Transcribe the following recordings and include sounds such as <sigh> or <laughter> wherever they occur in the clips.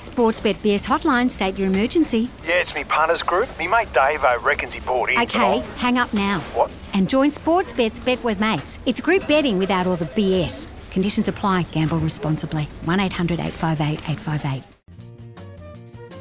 Sportsbet BS hotline, state your emergency. Yeah, it's me punters group. Me mate Dave I reckons he bought in. Okay, hang up now. What? And join Sportsbet's Bet with Mates. It's group betting without all the BS. Conditions apply. Gamble responsibly. 1 800 858 858.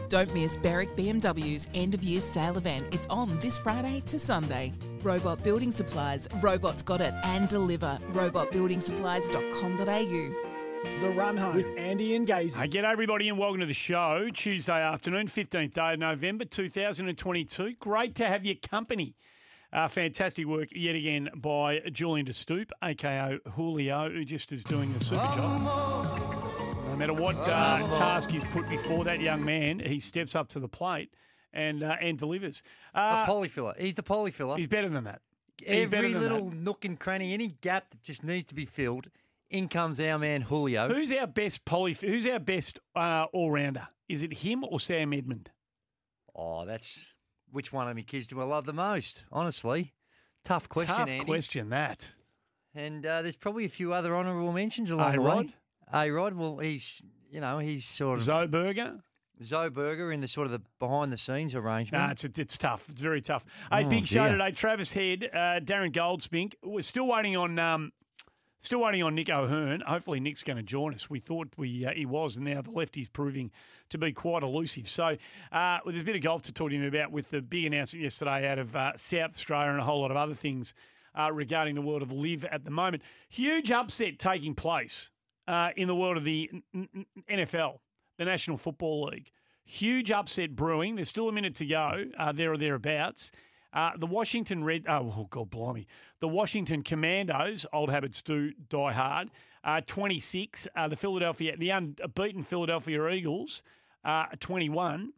Don't miss Berwick BMW's end of year sale event. It's on this Friday to Sunday. Robot Building Supplies, robots got it and deliver. Robotbuildingsupplies.com.au. The Run Home with Andy and Gazy. Hey, get everybody and welcome to the show. Tuesday afternoon, 15th day of November 2022. Great to have your company. Uh, fantastic work yet again by Julian De Stoop, aka Julio, who just is doing a super job. No matter what uh, task he's put before that young man, he steps up to the plate and uh, and delivers. A Uh, polyfiller. He's the polyfiller. he's better than that. He's better Every than little that. nook and cranny, any gap that just needs to be filled, in comes our man Julio. Who's our best poly? Who's our best uh, all rounder? Is it him or Sam Edmund? Oh, that's which one of my kids do I love the most? Honestly, tough question, Tough Andy. question that. And uh, there's probably a few other honourable mentions along the A-Rod? way. A Rod, well, he's you know he's sort of Zoberger? Zoe Berger in the sort of the behind the scenes arrangement. Nah, it's, it's tough. It's very tough. A Oh, big show dear. today. Travis Head, uh, Darren Goldspink. We're still waiting on. Um, Still waiting on Nick O'Hern. Hopefully, Nick's going to join us. We thought we uh, he was, and now the lefty's proving to be quite elusive. So, uh, well, there's a bit of golf to talk to him about with the big announcement yesterday out of uh, South Australia and a whole lot of other things uh, regarding the world of live at the moment. Huge upset taking place uh, in the world of the NFL, the National Football League. Huge upset brewing. There's still a minute to go, uh, there or thereabouts. Uh, the Washington Red, oh, oh God, blimey. The Washington Commandos, old habits do die hard, uh, 26. Uh, the Philadelphia, the unbeaten Philadelphia Eagles, uh, 21.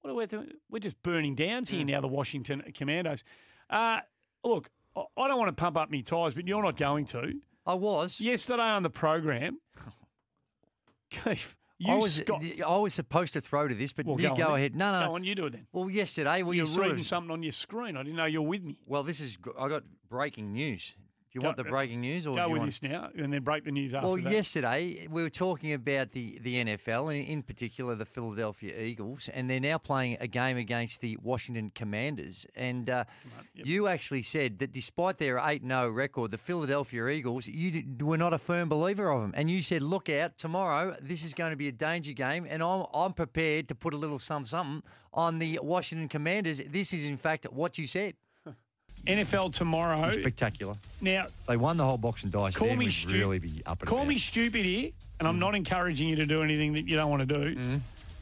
What are we doing? We're just burning downs here now, the Washington Commandos. Uh, look, I I don't want to pump up my tyres, but you're not going to. I was. Yesterday on the program, <laughs> Keith, you I was, Scott. I was supposed to throw to this, but Well, you go go, on then. ahead. No, no. Go on, you do it then. Well, yesterday, well, You're you sort reading of, something on your screen. I didn't know you're with me. Well, this is. I got breaking news. You want the breaking news, or Go do you with want? this now, and then break the news after Well, that. yesterday we were talking about the, the NFL, and in particular the Philadelphia Eagles, and they're now playing a game against the Washington Commanders. And uh, you actually said that despite their 8 0 record, the Philadelphia Eagles, you were not a firm believer of them. And you said, look out, tomorrow this is going to be a danger game, and I'm, I'm prepared to put a little something, something on the Washington Commanders. This is, in fact, what you said. NFL tomorrow. Spectacular. Now, They won the whole box and dice. Call then me we'd stu- really be up call about. me stupid here, and I'm not encouraging you to do anything that you don't want to do. Mm-hmm.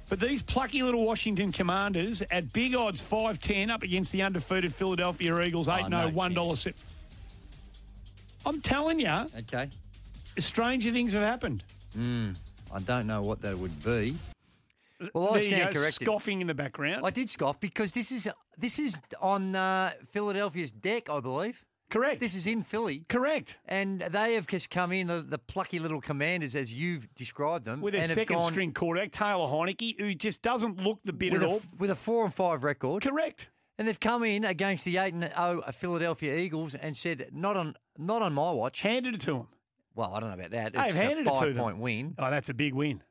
But these plucky little Washington Commanders at big odds 5'10 up against the undefeated Philadelphia Eagles 8 Oh, 0 no $1. chance. se- I'm telling you, Okay. stranger things have happened. I don't know what that would be. Well, I there you stand go, corrected. scoffing in the background. I did scoff because this is this is on uh, Philadelphia's deck, I believe. Correct. This is in Philly, Correct. and they have just come in the, the plucky little commanders as you've described them, With a second gone string quarterback, Taylor Heinicke, who just doesn't look the bit at a, all. with a four and five record, Correct. and they've come in against the eight and zero Philadelphia Eagles and said, "Not on, not on my watch." Handed it to him. Well, I don't know about that. It's handed it a to five them. point win, Oh, that's a big win.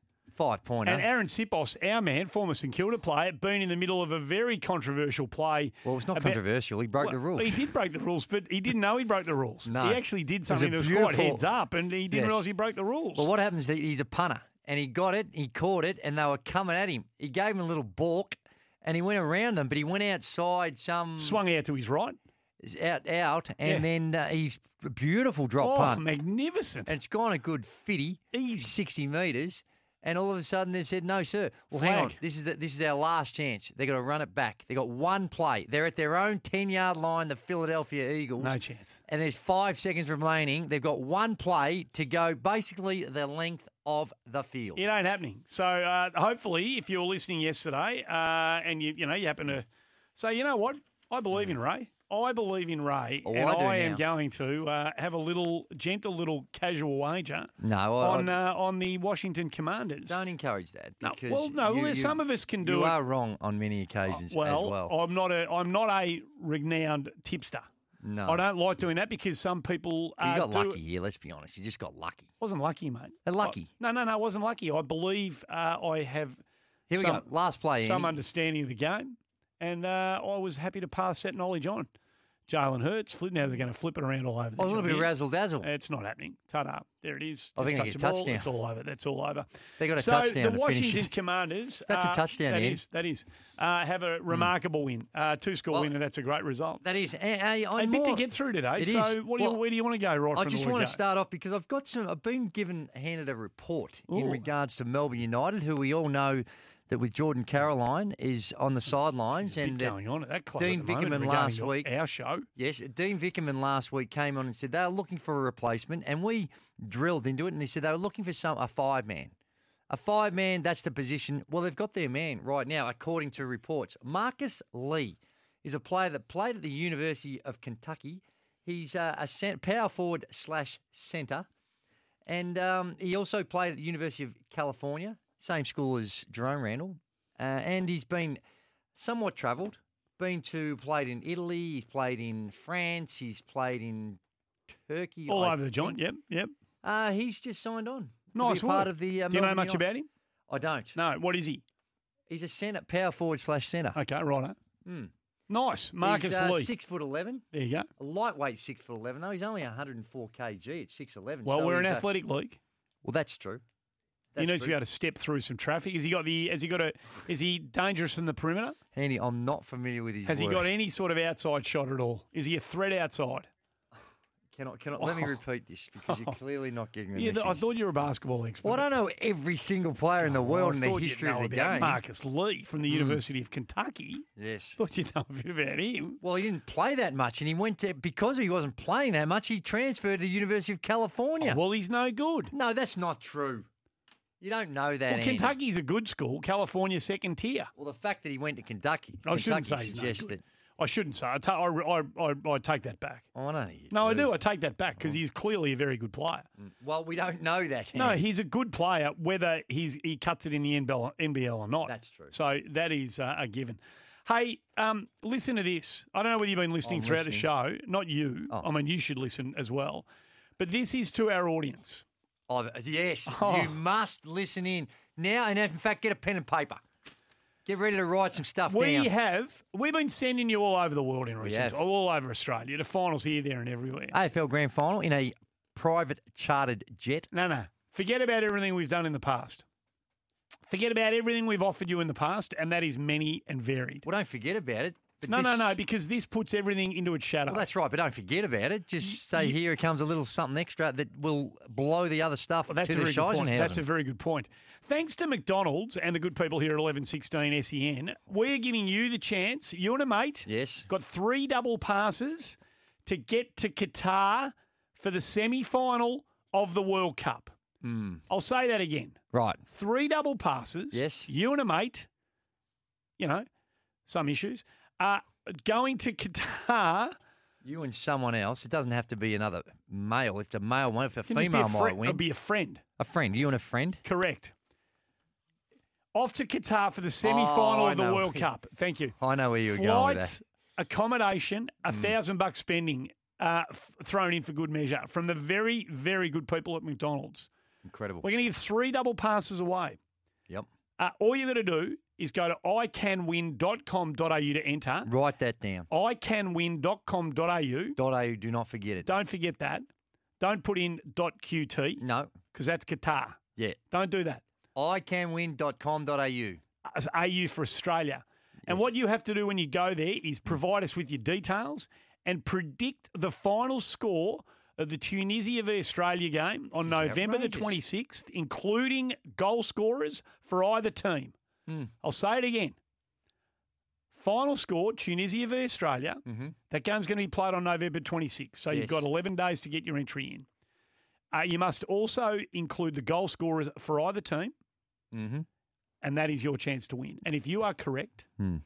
Five pointer. And Arryn Siposs, our man, former St Kilda player, been in the middle of a very controversial play. well, it's not about- controversial. He broke the rules. He did break the rules, but he didn't know he broke the rules. No. He actually did something a that was quite heads up, and he didn't Yes. realise he broke the rules. Well, what happens? is He's a punter, and he got it, he caught it, and they were coming at him. He gave him a little balk, and he went around them, but he went outside some Swung out to his right. out out, and Yeah. then uh, he's a beautiful drop Oh, punt, magnificent. and it's gone a good fifty, Easy. sixty metres. And all of a sudden, they said, "No, sir. Well, hang on. This is the, this is our last chance. They got to run it back. They got one play. They're at their own ten yard line. The Philadelphia Eagles. No chance. And there's five seconds remaining. They've got one play to go, basically the length of the field. It ain't happening. So uh, hopefully, if you were listening yesterday uh, and you you know you happen to say, you know what, I believe in Ray. I believe in Ray, Oh, and I I, am going to uh, have a little gentle, little casual wager No, I, on uh, on the Washington Commanders. don't encourage that. No, well, no, you, well, you- some of us can do you it. are wrong on many occasions well, as well. I'm not a I'm not a renowned tipster. no, I don't like doing that because some people uh, You got do- lucky here. Let's be honest. You just got lucky. Wasn't lucky, mate. They're lucky. I- no, no, no. I wasn't lucky. I believe uh, I have Here we some, go. Last play. some Andy. understanding of the game, and uh, I was happy to pass that knowledge on. Jalen Hurts, they're going to flip it around all over. The Oh, a little bit of razzle dazzle. It's not happening. Ta-da! There it is. I think Just they touch get ball. touchdown. It's all over. That's all over. They got a so touchdown the Washington. <laughs> <laughs> Commanders. That's a uh, touchdown, That is. That is. Uh, have a remarkable win. Uh, two score Well, win, and that's a great result. That is. And, a bit to get through today. So is. what do you, where do you want to go right I just want to go? start off because I've got some. I've been given handed a report in regards to Melbourne United, who we all know that with Jordan Caroline is on the sidelines, and going on at that club. Dean Vickerman last week- Our show. Yes, Dean Vickerman last week came on and said they were looking for a replacement, and we drilled into it, and he said they were looking for some a five man, a five man. That's the position. Well, they've got their man right now, according to reports. Marcus Lee is a player that played at the University of Kentucky. He's uh, a cent- power forward slash centre, and um, he also played at the University of California, same school as Jerome Randle, uh, and he's been somewhat travelled. Been to played in Italy. He's played in France. He's played in Turkey. All I over the joint. Yep, yep. Uh, he's just signed on. Nice be a part of the. Uh, Do you know much United. about him? I don't. No. What is he? He's a centre, power forward slash centre. Okay, right. Mm. Nice, Marcus he's, uh, Lee. six foot eleven. There you go. A lightweight six foot eleven though. He's only 104 kg at six eleven. Well, so we're an athletic league. well, that's true. He That's needs to be able to step through some traffic. Has he got the? Has he got a? Is he dangerous in the perimeter? Andy, I'm not familiar with his. Has he got any sort of outside shot at all? Is he a threat outside? <sighs> Cannot, cannot. Let me Oh. repeat this because you're <laughs> oh. clearly not getting the Yeah, th- I thought you were a basketball expert. Well, I don't know every single player in the Oh, world I in the thought you'd history know of the about game. Marcus Lee from the hmm. University of Kentucky. Yes. <laughs> Thought you'd know a bit about him. Well, he didn't play that much, and he went to because he wasn't playing that much. He transferred to the University of California. Oh, well, he's no good. no, that's not true. You don't know that. Well, Andy. Kentucky's a good school. California second tier. Well, the fact that he went to Kentucky, I shouldn't say suggests that. I shouldn't say. I, ta- I, I, I, I take that back. Oh, I know you No, I do. I take that back because he's clearly a very good player. Well, we don't know that. No, he's a good player, whether he's he cuts it in the NBL, NBL or not. That's true. So that is uh, a given. Hey, um, listen to this. I don't know whether you've been listening I'm throughout the show. Not you. Oh. I mean, you should listen as well. But this is to our audience. Oh, yes, Oh. you must listen in now, and in fact, get a pen and paper. Get ready to write some stuff down. We down. have we've been sending you all over the world in recent, have. all over Australia, to finals here, there, and everywhere. AFL Grand Final in a private chartered jet. No, no. Forget about everything we've done in the past. Forget about everything we've offered you in the past, and that is many and varied. Well, don't forget about it. But No, this- no, no, because this puts everything into its shadow. Well, that's right, but don't forget about it. Just say here comes a little something extra that will blow the other stuff Well, that's to a the very good point. That's a very good point. Thanks to McDonald's and the good people here at 1116 SEN, we're giving you the chance, you and a mate, Yes. got three double passes to get to Qatar for the semi final of the World Cup. Hmm. I'll say that again. Right. Three double passes. Yes. You and a mate, you know, some issues, uh, going to Qatar. You and someone else. It doesn't have to be another male. If it's a male one, if a Can just be female a, might friend, win. or be a friend. a friend. You and a friend. Correct. Off to Qatar for the semi final Oh, I of the know. World <laughs> Cup. Thank you. I know where you were going with Flights, that. accommodation, Mm. a thousand bucks spending uh, f- thrown in for good measure from the very, very good people at McDonald's. Incredible. We're going to give three double passes away. Yep. Uh, all you got to do is go to icanwin.com.au to enter. Write that down. icanwin.com.au. Dot .au. Do not forget it. Don't forget that. Don't put in .qt No. because that's Qatar. Yeah. Don't do that. icanwin.com.au. as AU for Australia. And what you have to do when you go there is provide us with your details and predict the final score of the Tunisia v Australia game on November the 26th, including goal scorers for either team. Hmm. I'll say it again. Final score Tunisia v Australia. That game's going to be played on November 26th. So you've Mm-hmm. Got 11 days to get your entry in. Uh, you must also include the goal scorers for either team, Mm-hmm. and that is your chance to win. And if you are correct, Hmm.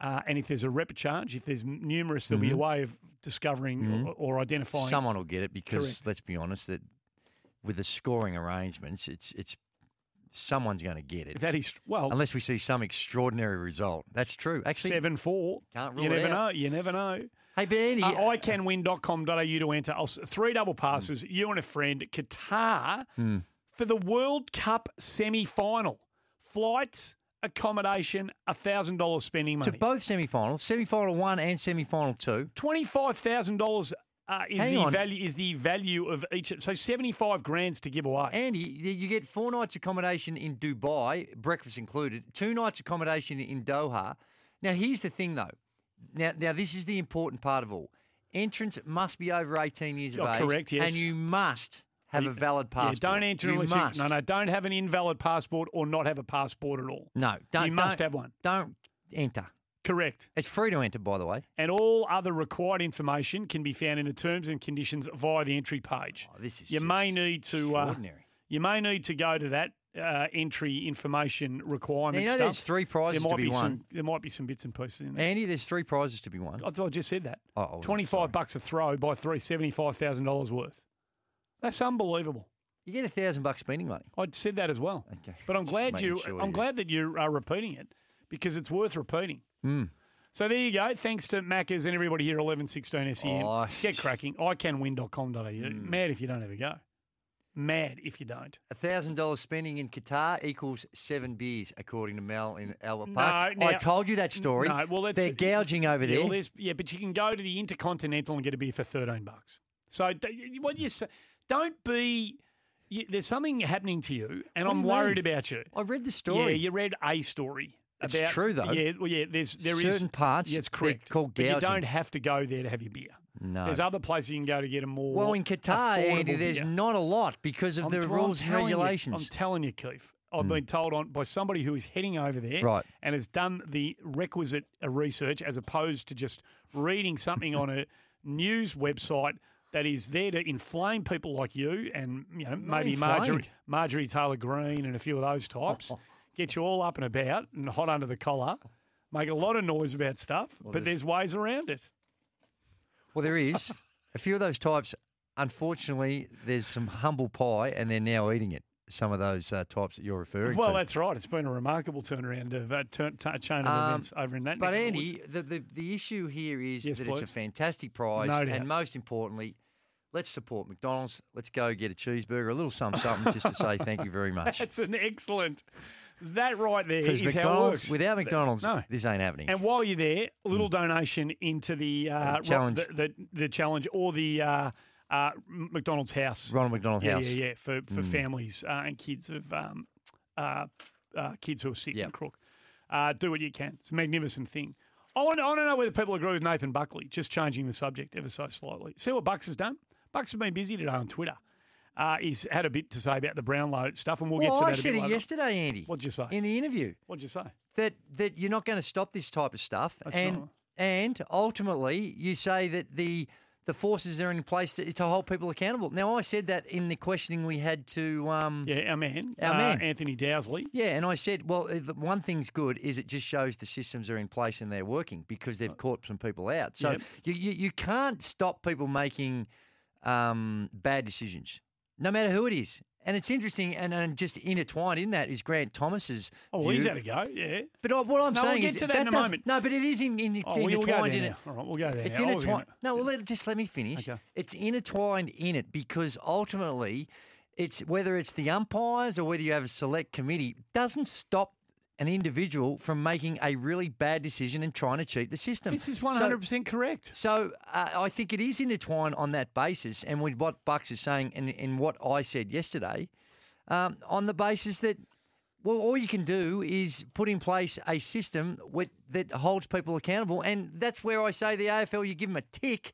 uh, and if there's a rep charge, if there's numerous, there'll be a way of discovering or, or identifying. Someone will get it because Correct. let's be honest, that with the scoring arrangements, it's it's someone's going to get it. That is well, Unless we see some extraordinary result. That's true. Actually, seven four. Can't rule You never out. know. You never know. Hey, but Andy, Uh, iCanWin.com.au to enter. I'll, three double passes. You and a friend. Qatar Hmm. for the World Cup semi final. Flights, accommodation, thousand dollars spending money to both semi-finals, semi-final one and semi-final two. Twenty five thousand dollars uh, is Hang the on. value is the value of each. So seventy five grand's to give away. Andy, you you get four nights accommodation in Dubai, breakfast included, two nights accommodation in Doha. Now, here's the thing, though. Now, now this is the important part of all. Entrance must be over 18 years Oh, of age. correct, yes. And you must have a valid Yeah, passport. don't enter you unless must. you no no. Don't have an invalid passport or not have a passport at all. No, don't. you must don't- have one. Don't enter. Correct. It's free to enter, by the way. And all other required information can be found in the terms and conditions via the entry page. Oh, this is you may need to uh, you may need to go to that uh, entry information requirement Now, you know stuff. there's three prizes there to might be some, won. There might be some bits and pieces in there. Andy, there's three prizes to be won. I, I just said that. Oh, oh, Twenty sorry. bucks a throw by three seventy five thousand dollars worth. That's unbelievable. You get a thousand bucks spending money. I said that as well. Okay. But I'm glad you. sure I'm you- glad that you are repeating it because it's worth repeating. Mm. So there you go. Thanks to Maccas and everybody here at 1116 SEN. Oh, Get cracking. iCanWin.com.au. Mad if you don't ever go. Mad if you don't. A thousand dollars spending in Qatar equals seven beers, according to Mel in Albert No, Park. now- I told you that story. No, well, They're gouging over yeah, there. well, yeah, but you can go to the Intercontinental and get a beer for 13 bucks. So what you say, don't be. You, there's something happening to you, and What I'm worried about you. I read the story. Yeah, you read a story. It's true, though. Yeah, well, yeah. There's there is Certain parts, Yeah, it's correct. called but you don't have to go there to have your beer. No. There's other places you can go to get a more. well, in Qatar, Andy, there's beer. not a lot because of I'm the t- rules and you- regulations. Hmm. I'm telling you, Keith. I've been told on by somebody who is heading over there Right. and has done the requisite research as opposed to just reading something on a <laughs> news website that is there to inflame people like you and you know maybe Marjorie. Marjorie Taylor Greene and a few of those types. <laughs> Get you all up and about and hot under the collar. Make a lot of noise about stuff, but there's ways around it. well, there is a few of those types. Unfortunately, there's some humble pie, and they're now eating it. Some of those uh, types that you're referring Well, to. Well, that's right. It's been a remarkable turnaround of uh, turn, t- chain of Um, events over in that. But. Andy, the, the, the issue here is Yes, that it's a fantastic prize, No and most importantly, let's support McDonald's. Let's go get a cheeseburger, a little something, something, just to say thank you very much. <laughs> That's an excellent. That right there Because how it McDonald's, works. without McDonald's, No. this ain't happening. And while you're there, a little donation into the uh, ro- challenge. the, the, the challenge, or the uh, uh, McDonald's house. Ronald McDonald yeah, House. Mm. yeah, yeah, for for families uh, and kids of um, uh, uh, kids who are sick and crook. Uh, do what you can. It's a magnificent thing. I want, I want to know whether people agree with Nathan Buckley, just changing the subject ever so slightly. See what Bucks has done? Bucks has been busy today on Twitter. Uh, he's had a bit to say about the Brownlow stuff, and we'll well, get to I that a said bit it later. yesterday, Andy. What'd you say? In the interview, What'd you say? that that you're not going to stop this type of stuff, That's and not- and ultimately you say that the the forces are in place to, to hold people accountable. Now, I said that in the questioning we had to. Um, Yeah, our man, Our uh, man. Anthony Dowsley. Yeah, and I said, well, uh, the one thing's good is it just shows the systems are in place and they're working because they've caught some people out. So Yep. you, you you can't stop people making um, bad decisions, no matter who it is. And it's interesting, and, and just intertwined in that is Grant Thomas's. Oh, well, he's had a go. Yeah. But I- what I'm No, we'll saying get is to that in a doesn't- moment. No, but it is in, in, Oh, we'll, we'll intertwined there in it. All right, we'll go there. It's now. Intertwined. No, well, let, just let me finish. Okay. It's intertwined in it because ultimately, it's whether it's the umpires or whether you have a select committee doesn't stop an individual from making a really bad decision and trying to cheat the system. This is 100% correct. So uh, I think it is intertwined on that basis, and with what Bucks is saying, and, and what I said yesterday, um, on the basis that well, all you can do is put in place a system with, that holds people accountable, and that's where I say the AFL you give them a tick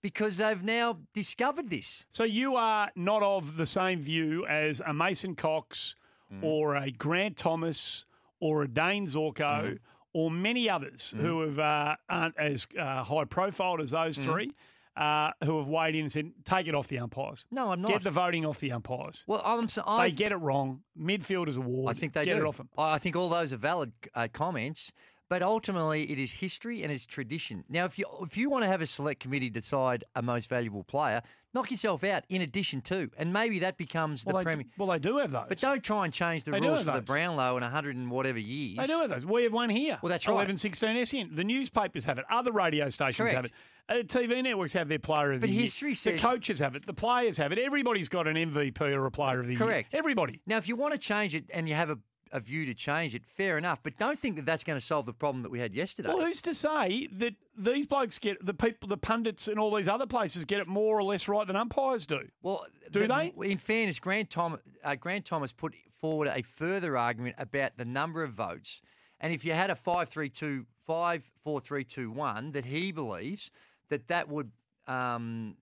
because they've now discovered this. So you are not of the same view as a Mason Cox Mm. or a Grant Thomas or a Dayne Zorko Mm-hmm. or many others who have uh, aren't as uh, high profiled as those Mm-hmm. three. uh, who have weighed in and said, take it off the umpires. No, I'm not. Get the voting off the umpires. Well, I'm. so- They get it wrong. Midfielders award. I think they get do. it off them. I I think all those are valid uh, comments, but ultimately it is history and it's tradition. Now, if you if you want to have a select committee decide a most valuable player, knock yourself out. In addition to, and maybe that becomes the Well, they, premier. do- well, they do have those. But don't try and change the They rules for the. Brownlow in hundred and whatever years. They do have those. We have one here. Well, that's right. 11, 16 SEN. The newspapers have it. Other radio stations have it. Uh, TV networks have their player of But the year. history says. The coaches have it. The players have it. Everybody's got an MVP or a player of the year. Correct. Everybody. Now, if you want to change it and you have a, a view to change it, fair enough. But don't think that that's going to solve the problem that we had yesterday. Well, who's to say that these blokes get the people, the pundits, and all these other places get it more or less right than umpires do? Well, Do the- In fairness, Grant, Tom, uh, Grant Thomas put forward a further argument about the number of votes, and if you had a 5-3-2, 5-4-3-2-1, that he believes that that would um,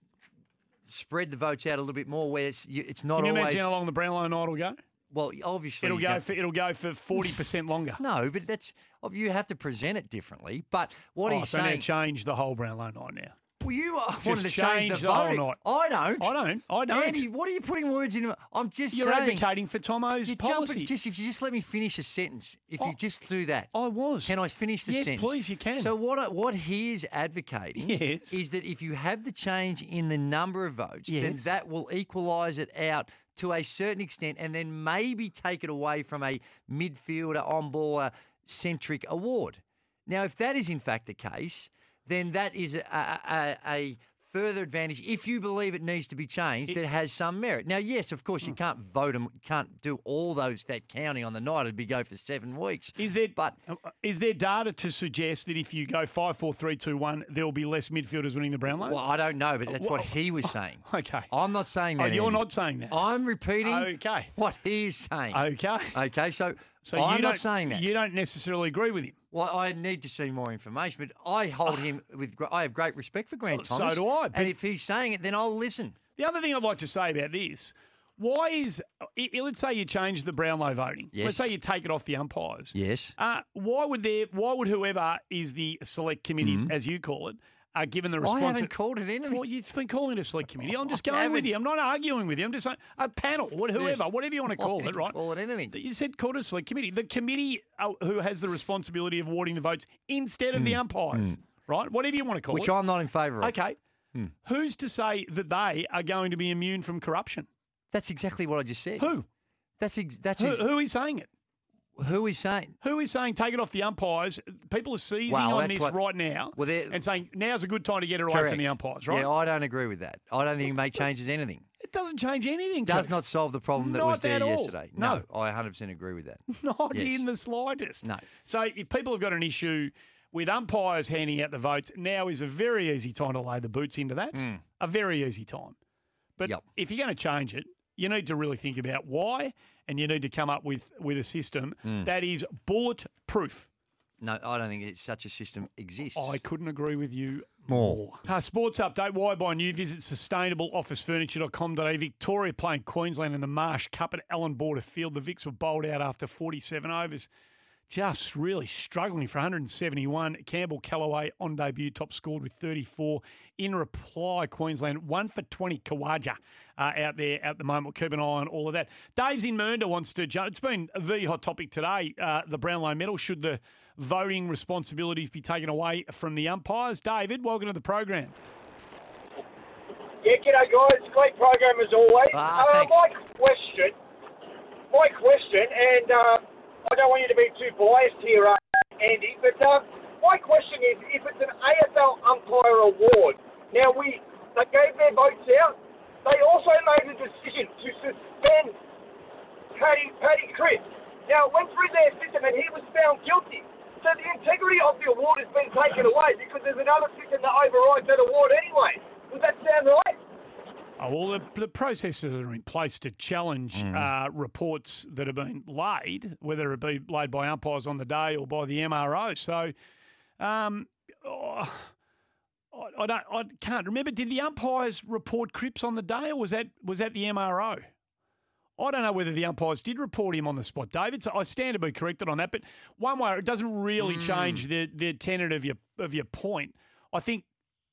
spread the votes out a little bit more, where it's, it's not Can you always. imagine how long the Brownlow night will go? Well, obviously, It'll go for it'll go for <laughs> forty percent longer. No, but that's you have to present it differently. But what oh, he's so saying, change the whole Brownlow night now. well, you uh, wanted to change, change the, the whole night. I don't. I don't. I don't. Andy, what are you putting words in? I'm just You're saying. advocating for Tomo's policy. at, just if you just let me finish a sentence, if Oh, you just do that, I was. can I finish the Yes, sentence? please, you can. So what I- what he is advocating Yes. is that if you have the change in the number of votes, then that will equalise it out to a certain extent, and then maybe take it away from a midfielder on baller uh, centric award. Now, if that is in fact the case, then that is a, a, a, a further advantage if you believe it needs to be changed that has some merit. Now, yes, of course, you hmm. can't vote and can't do all those that counting on the night. It'd be go for seven weeks. Is there But uh, uh is there data to suggest that if you go five, four, three, two, one, there will be less midfielders winning the Brownlow? well, I don't know, but that's uh, what he was <laughs> saying. okay. I'm not saying Oh, that. you're Andy. not saying that. I'm repeating Okay. what he's saying. Okay. Okay, so, So I'm not saying that. You don't necessarily agree with him. Well, I need to see more information, but I hold him <sighs> with. gr- I have great respect for Grant Well, so do I, And if he's saying it, then I'll listen. The other thing I'd like to say about this, why is let's say you change the Brownlow voting. Yes. Let's say you take it off the umpires. Yes. Uh, why would there? Why would whoever is the select committee, as you call it, uh, given the Mm-hmm. I response? haven't called it anything. Well, you've been calling it a select committee. I'm just going with you. I'm not arguing with you. I'm just saying a panel, what, whoever, Yes. whatever you want to call it, right? call it anything. You said call it a select committee. The committee uh, who has the responsibility of awarding the votes instead of the umpires, right? Whatever you want to call Mm. Which it. I'm not in favour of. Okay. Who's to say that they are going to be immune from corruption? That's exactly what I just said. Who? That's ex- that's Who, who is saying it? Who is saying. Who is saying take it off the umpires? People are seizing Well, on this what- right now Well, and saying now's a good time to get it away from the umpires, right? Yeah, I don't agree with that. I don't think it make changes anything. it doesn't change anything. Does not solve the problem that Not was there yesterday. No. I 100% agree with that. <laughs> Not Yes. in the slightest. No. So if people have got an issue with umpires handing out the votes, now is a very easy time to lay the boots into that. Hmm. A very easy time. But. Yep. if you're going to change it, you need to really think about why, and you need to come up with with a system Hmm. that is bulletproof. No, I don't think it's such a system exists. I couldn't agree with you More. more. Uh, sports update. Why buy new? Visit sustainableofficefurniture.com.au. Victoria playing Queensland in the Marsh Cup at Allan Border Field. The Vics were bowled out after 47 overs. Just really struggling for 171. Campbell Kellaway on debut, top scored with 34. In reply, Queensland one for 20. Khawaja uh, out there at the moment. We'll keep an eye on all of that. Dave's in Mernda wants to jump. It's been the hot topic today. Uh, the Brownlow medal. Should the voting responsibilities be taken away from the umpires? David, welcome to the program. Yeah, g'day guys. Great program as always. Ah, uh, thanks. my question, my question, and uh, I don't want you to be too biased here, uh, Andy, but uh, my question is, if it's an AFL umpire award, now we they gave their votes out. They also made a decision to suspend Paddy Paddy Cripps. Now it went through their system, and he was found guilty. So the integrity of the award has been taken away because there's another system that overrides that award anyway. Does that sound right? Oh, well, the, the processes are in place to challenge uh, reports that have been laid, whether it be laid by umpires on the day or by the MRO. So, um, oh, I, I don't, I can't remember. Did the umpires report Cripps on the day, or was that was that the MRO? I don't know whether the umpires did report him on the spot, David. So I stand to be corrected on that. But one way, it doesn't really change the the tenet of your of your point. I think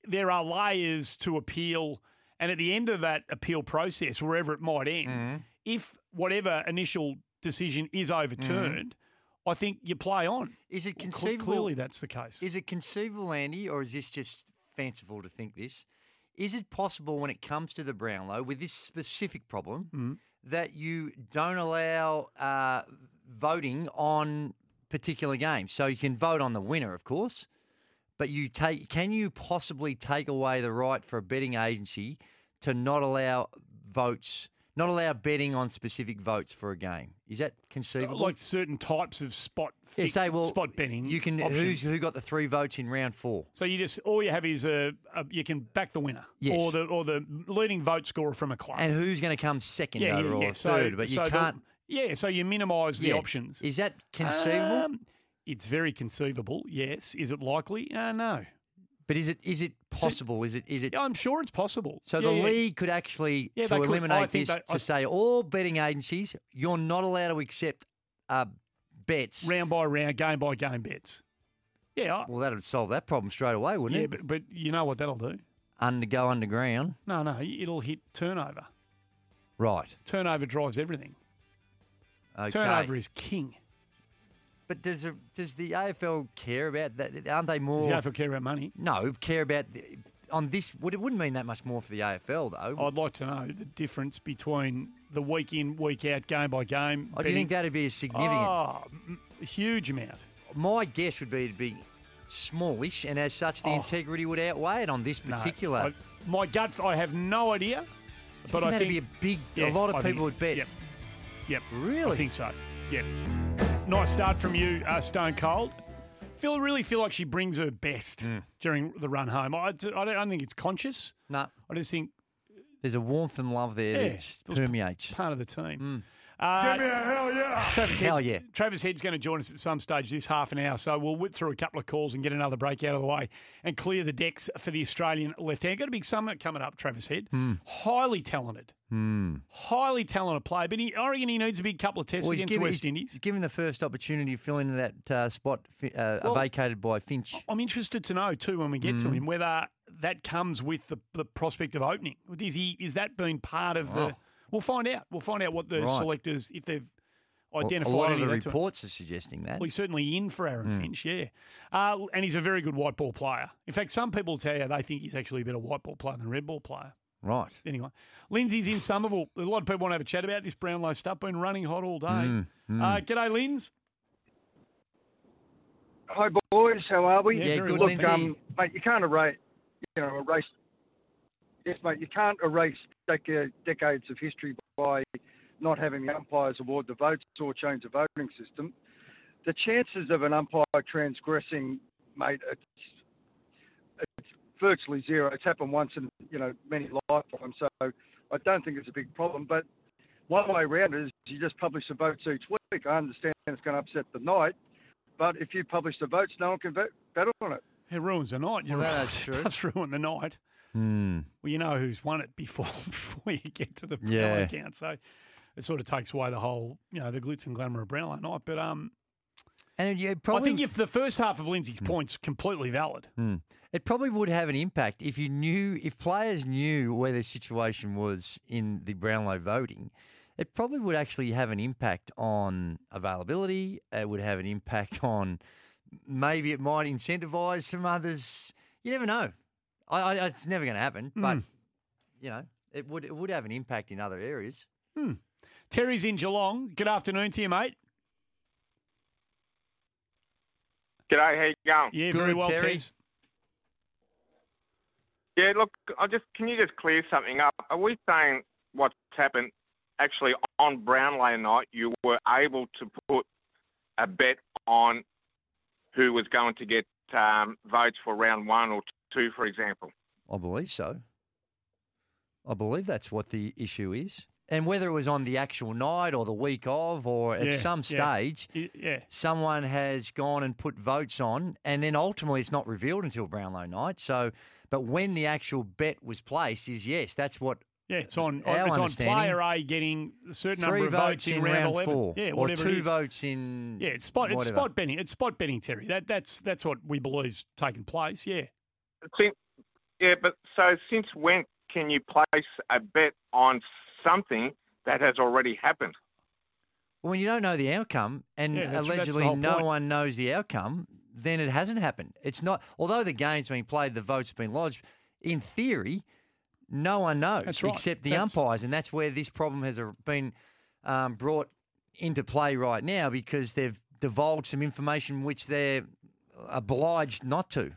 there are layers to appeal, and at the end of that appeal process, wherever it might end, Mm-hmm. if whatever initial decision is overturned, I think you play on. Is it conceivable? Clearly, that's the case. Is it conceivable, Andy, or is this just fanciful to think this? Is it possible when it comes to the Brownlow with this specific problem Mm-hmm. that you don't allow uh, voting on particular games? So you can vote on the winner, of course, but you take. Can you possibly take away the right for a betting agency to not allow votes? Not allow betting on specific votes for a game. Is that conceivable? like certain types of spot yeah, say well, spot betting. You can options. who's, who got the three votes in round four. So you just all you have is a, a you can back the winner Yes. or the or the leading vote scorer from a club. And who's going to come second yeah, over yeah. So- third? but you so can't. yeah, so you minimise the options. Is that conceivable? Um, it's very conceivable. Yes. Is it likely? Uh, no. but is it is it possible? Is it is it? Yeah, I'm sure it's possible. So Yeah, the yeah. league could actually Yeah, to they could. Eliminate this they- to I- say all betting agencies you're not allowed to accept uh, bets. round by round, game by game bets. Yeah, I- Well, that would solve that problem straight away, wouldn't yeah, it? but, but you know what that'll do? Under go underground, No, no, it'll hit turnover. right? Turnover drives everything. Okay. Turnover is king. But does the, does the AFL care about that? Aren't they more? Does the AFL care about money? No, care about the, on this. Would it wouldn't mean that much more for the AFL though. I'd like to know the difference between the week in, week out, game by game. Oh, do you think that'd be as significant? Oh, huge amount. My guess would be to be smallish, and as such, the Oh. integrity would outweigh it on this No, particular. I- my gut, I have no idea, but I that'd think be a big. yeah, a lot of I people think- would bet. Yep, yep. Really? I think so. Yep. Nice start from you, uh, Stone Cold. Feel really feel like she brings her best Hmm. during the run home. I, I don't, I don't think it's conscious. No, I just think there's a warmth and love there Yeah, that permeates. part of the team. Uh, Give me a hell yeah. Travis Hell Head's, yeah. Travis Head's going to join us at some stage this half an hour, so we'll whip through a couple of calls and get another break out of the way and clear the decks for the Australian left hand. Got a big summit coming up, Travis Head. Hmm. Highly talented, highly talented player, but he, I reckon he needs a big couple of tests Well, he's against given, West Indies. given the first opportunity to fill in that uh, spot uh, Well, vacated by Finch. I'm interested to know too when we get Hmm. to him whether that comes with the, the prospect of opening. Is he is that been part of the? We'll find out. We'll find out what the Right. selectors if they've A- identified a lot of any the of that to- reports are suggesting that. Well, he's certainly in for Aaron Hmm. Finch, yeah. Uh, and he's a very good white ball player. In fact, some people tell you they think he's actually a better white ball player than a red ball player. Right. Anyway, Lindsay's in Somerville. A lot of people want to have a chat about this Brownlow stuff. Been running hot all day. Mm, Uh, g'day, Linz. Hi, boys. How are we? Yeah, Yeah, very good, well. Lindsay. um, mate, you can't erase, you know, erase. Yes, mate, you can't erase dec- decades of history by not having the umpires award the votes or change the voting system. The chances of an umpire transgressing, mate, it's, it's virtually zero. It's happened once in you know many lifetimes, so I don't think it's a big problem. But one way around it is you just publish the votes each week. I understand it's going to upset the night, but if you publish the votes, no one can vote, bet on it. It ruins the night. You're Well, right. that's <laughs> true. It true. does ruin the night. Hmm. Well, you know who's won it before <laughs> before you get to the Yeah. Brownlow count. So it sort of takes away the whole, you know, the glitz and glamour of Brownlow night. But um, And you probably, I think if the first half of Lindsay's points completely valid. Hmm. It probably would have an impact if you knew, if players knew where their situation was in the Brownlow voting. It probably would actually have an impact on availability. It would have an impact on maybe it might incentivise some others. You never know. I, I, it's never going to happen, but Hmm. you know, it would it would have an impact in other areas. Terry's in Geelong. Good afternoon to you, mate. G'day, how you going? Yeah, Good, very well, Terry. Tez. Yeah, look, I just can you just clear something up? Are we saying what's happened actually on Brownlow night? You were able to put a bet on who was going to get um, votes for round one or two, for example. I believe so. I believe that's what the issue is. And whether it was on the actual night or the week of or at Yeah, some stage, Y- Yeah. someone has gone and put votes on, and then ultimately it's not revealed until Brownlow night. So, but when the actual bet was placed, is yes, that's what Yeah, it's on. Our it's on understanding, player A getting a certain three number of votes votes in, in round, round eleven. four, Yeah, or two it is. votes in. Yeah, it's spot. It's spot betting. It's spot betting, Terry. That that's that's what we believe's taking place. Yeah. It's Yeah, but so since when can you place a bet on something that has already happened? Well, when you don't know the outcome, and Yeah, that's- that's allegedly whole no point. one knows the outcome, then it hasn't happened. It's not. Although the game's been played, the votes have been lodged. In theory, no one knows right. except the That's- umpires, and that's where this problem has uh, been um, brought into play right now because they've divulged some information which they're obliged not to.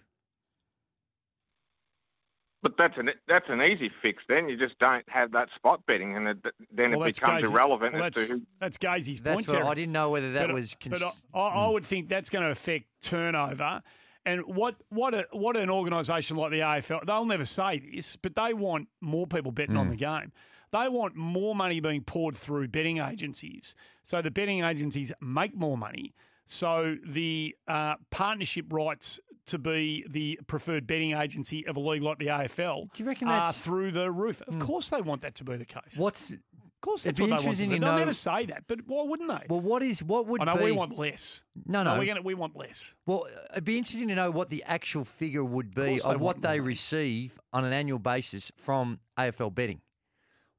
But that's an that's an easy fix. Then you just don't have that spot betting, and it, then Well, it becomes Gazy- irrelevant well, that's, to who. that's Gazy's That's point. what I didn't know whether that but, was. but Cons- I, I would think that's going to affect turnover. And what what a, what an organisation like the AFL, they'll never say this, but they want more people betting on the game. They want more money being poured through betting agencies, so the betting agencies make more money. So the uh, partnership rights to be the preferred betting agency of a league like the AFL Do you reckon are that's- uh, through the roof. Of hmm. course, they want that to be the case. What's Of course, It'd that's be what they want to interesting do. to They'll know- never say that, but why wouldn't they? well? What is what would I know be? we want less. no, no. we're gonna we want less. Well, it'd be interesting to know what the actual figure would be course of, they what more they money. receive on an annual basis from AFL betting.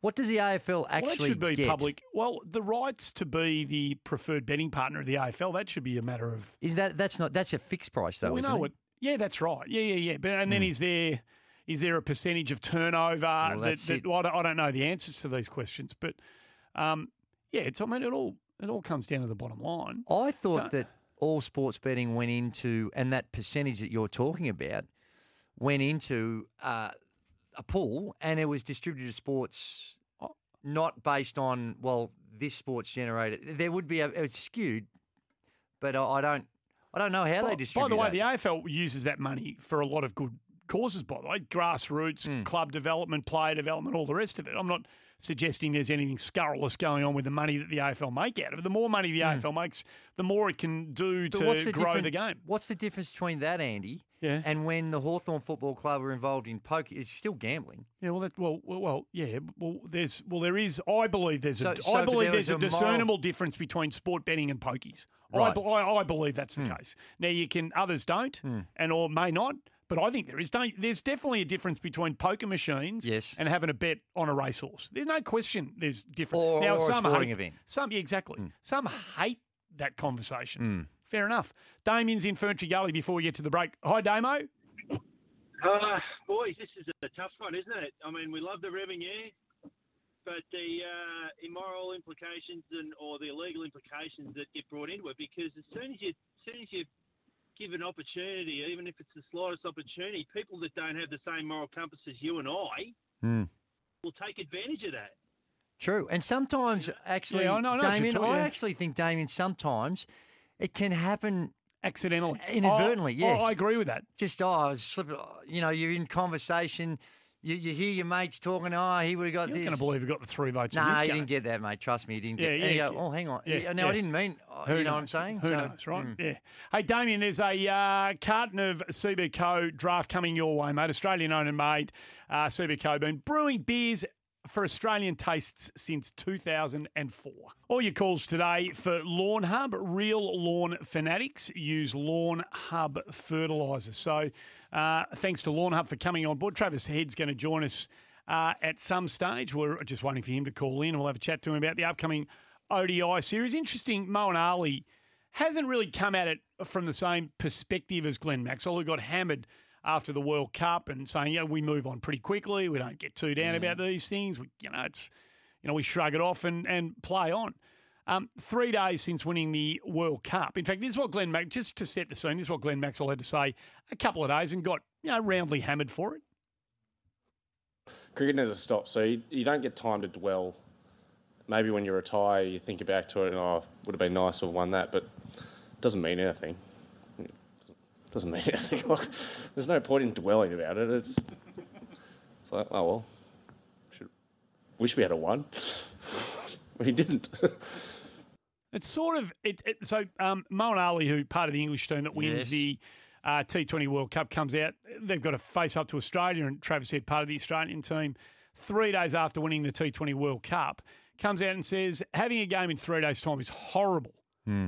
What does the AFL actually well, that should be get? public. Well, the rights to be the preferred betting partner of the AFL that should be a matter of. Is that that's not that's a fixed price though? we isn't know it? what. Yeah, that's right. Yeah, yeah, yeah. But and then is there is there a percentage of turnover that, that's that it. well, I, don't, I don't know the answers to these questions, but um, yeah, it's. I mean, it all it all comes down to the bottom line. I thought Don't- that all sports betting went into, and that percentage that you're talking about went into uh, a pool, and it was distributed to sports, uh, not based on well, this sports generated. There would be a it's skewed, but I, I don't, I don't know how By- they distribute. By the way, that. the AFL uses that money for a lot of good causes. By the way, grassroots, Hmm. club development, player development, all the rest of it. I'm not suggesting there's anything scurrilous going on with the money that the AFL make out of it. The more money the AFL makes, the more it can do Hmm. But to the grow the game. What's the difference between that, Andy? Yeah. And when the Hawthorn Football Club were involved in poker, it's still gambling. Yeah, well, that, well, well, well, yeah, well, there's, well, there is. I believe there's a, So- I believe there there's is a, a moral- discernible difference between sport betting and pokies. Right. Hmm. I, I believe that's the case. Now you can, others don't, and or may not. But I think there is. Don't, there's definitely a difference between poker machines Yes. and having a bet on a racehorse. There's no question. There's different. Or- now or a some sporting hate, event. Some yeah, exactly. Some hate that conversation. Fair enough. Damien's in Ferntree Gully before we get to the break. Hi, Damo. Uh, boys, this is a tough one, isn't it? I mean, we love the revenue, but the uh, immoral implications and or the illegal implications that get brought into it. Because as soon as you, as soon as you give an opportunity, even if it's the slightest opportunity, people that don't have the same moral compass as you and I Hmm. will take advantage of that. True. And sometimes, actually, Yeah, I know- I know Damien, talking- I actually think, Damien, sometimes it can happen Accidentally. Inadvertently, I- I- yes. I agree with that. just, oh, I was slipping, you know, you're in conversation, you, you hear your mates talking, oh, he would have got You're this. going to believe we got the three votes in Nah, he didn't get that, mate. Trust me, he didn't Yeah, get yeah, and you go, oh, hang on. Yeah, Yeah, now, yeah. I didn't mean, uh, Who you know what? I'm saying? Who So, knows, right? mm. Yeah. Hey, Damien, there's a uh, carton of CBCO draft coming your way, mate. Australian owned and made uh, CBCO been brewing beers for Australian tastes since 2004. All your calls today for Lawn Hub, real lawn fanatics use Lawn Hub fertiliser. So uh, thanks to Lawn Hub for coming on board. Travis Head's going to join us uh, at some stage. We're just waiting for him to call in. We'll have a chat to him about the upcoming ODI series. Interesting, Moeen Ali hasn't really come at it from the same perspective as Glenn Maxwell, who got hammered after the World Cup and saying, yeah, we move on pretty quickly. We don't get too down about these things. We, you know, it's, you know, we shrug it off and, and play on. Um, three days since winning the World Cup. In fact, this is what Glenn Max, just to set the scene, this is what Glenn Maxwell had to say a couple of days and got, you know, roundly hammered for it. cricket never stops, so you, you don't get time to dwell. Maybe when you retire, you think back to it and, oh, would have been nice to have won that, but it doesn't mean anything. Doesn't mean <laughs> anything. There's no point in dwelling about it. It's, it's like, oh, well, should, wish we had a one. <laughs> we didn't. <laughs> It's sort of it. it so um, Moeen Ali, who part of the English team that wins Yes. the uh, T20 World Cup, comes out. They've got to face up to Australia, and Travis said part of the Australian team. Three days after winning the T20 World Cup, comes out and says having a game in three days' time is horrible,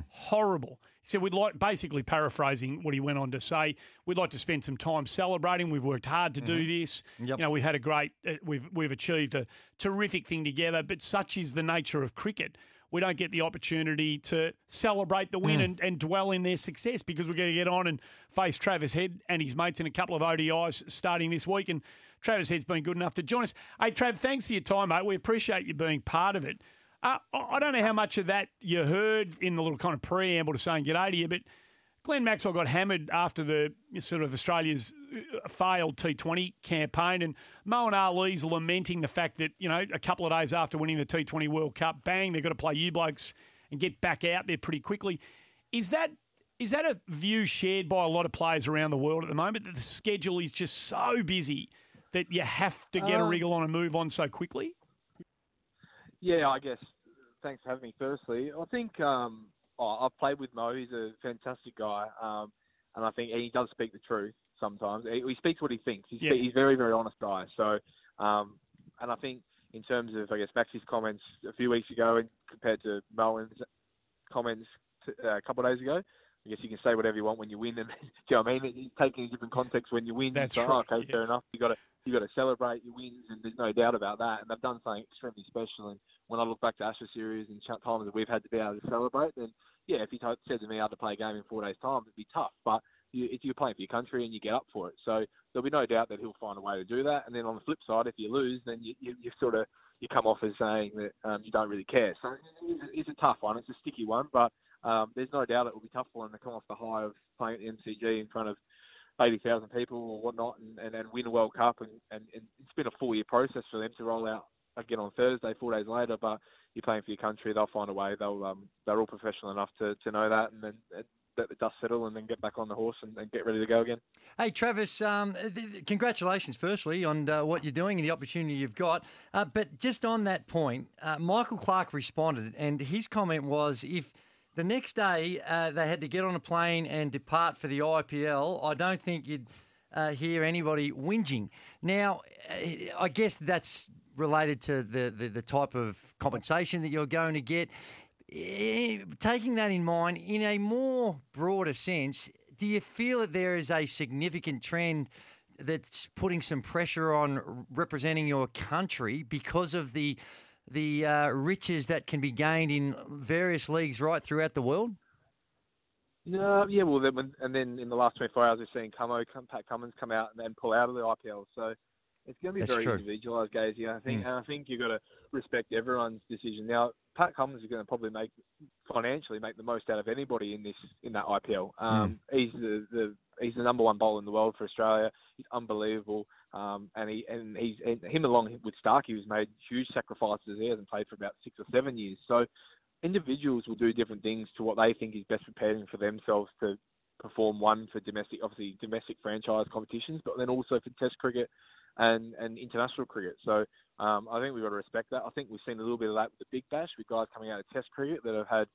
horrible. He said, we'd like, basically paraphrasing what he went on to say, we'd like to spend some time celebrating. We've worked hard to do this. Yep. You know, we've had a great, uh, we've, we've achieved a terrific thing together, but such is the nature of cricket. We don't get the opportunity to celebrate the win Mm. and, and dwell in their success because we're going to get on and face Travis Head and his mates in a couple of ODIs starting this week. And Travis Head's been good enough to join us. Hey, Trav, thanks for your time, mate. We appreciate you being part of it. Uh, I don't know how much of that you heard in the little kind of preamble to saying g'day to you, but Glenn Maxwell got hammered after the sort of Australia's uh, failed T20 campaign, and Mo Moeen Ali's lamenting the fact that you know a couple of days after winning the T20 World Cup, bang, they've got to play you blokes and get back out there pretty quickly. Is that is that a view shared by a lot of players around the world at the moment that the schedule is just so busy that you have to get a Um, wriggle on and move on so quickly? Yeah, I guess. Thanks for having me. Firstly, I think um, oh, I've played with Mo. He's a fantastic guy, um, and I think he does speak the truth sometimes. He, he speaks what he thinks. He's, Yeah. he's a very, very honest guy. So, um, and I think in terms of, I guess, Max's comments a few weeks ago, and compared to Moeen's comments t- uh, a couple of days ago. I guess you can say whatever you want when you win, and <laughs> do you know what I mean? It's taken in different context when you win. That's so, right, oh, okay, fair enough. You got to you got to celebrate your wins, and there's no doubt about that. And they've done something extremely special. And when I look back to Ashes series and times that we've had to be able to celebrate, then yeah, if you t- said to me I had to play a game in four days' time, it'd be tough. But you, if you're playing for your country and you get up for it, so there'll be no doubt that he'll find a way to do that. And then on the flip side, if you lose, then you, you, you sort of you come off as saying that um, you don't really care. So it's, it's a tough one. It's a sticky one, but um, there's no doubt it will be tough for them to come off the high of playing at the MCG in front of 80,000 people or whatnot and, and, and win a World Cup. And, and, and it's been a four year process for them to roll out again on Thursday, four days later. But you're playing for your country, they'll find a way. They'll um, they're all professional enough to, to know that and then let the dust settle and then get back on the horse and, and get ready to go again. Hey, Travis, um, th- th- congratulations, firstly, on uh, what you're doing and the opportunity you've got. Uh, but just on that point, uh, Michael Clarke responded, and his comment was if the next day uh, they had to get on a plane and depart for the IPL, I don't think you'd uh, hear anybody whinging. Now, uh, I guess that's related to the, the, the type of compensation that you're going to get. Eh, Taking that in mind, in a more broader sense, do you feel that there is a significant trend that's putting some pressure on representing your country because of the the uh, riches that can be gained in various leagues right throughout the world? No, yeah, well, then, and then in the last 24 hours, we've seen Cummo, Pat Cummins come out and then pull out of the IPL. So it's going to be That's very true. individualised, Gazy. I think, Mm. and I think you've got to respect everyone's decision. Now, Pat Cummins is going to probably make financially make the most out of anybody in this in that IPL. Um, He's the, the he's the number one bowler in the world for Australia. He's unbelievable, um, and he and he's and him along with Starkey, who's made huge sacrifices. He hasn't played for about six or seven years. So individuals will do different things to what they think is best preparing for themselves to perform one for domestic, obviously domestic franchise competitions, but then also for Test cricket and and international cricket. So um, I think we've got to respect that. I think we've seen a little bit of that with the Big Bash, with guys coming out of Test cricket that have had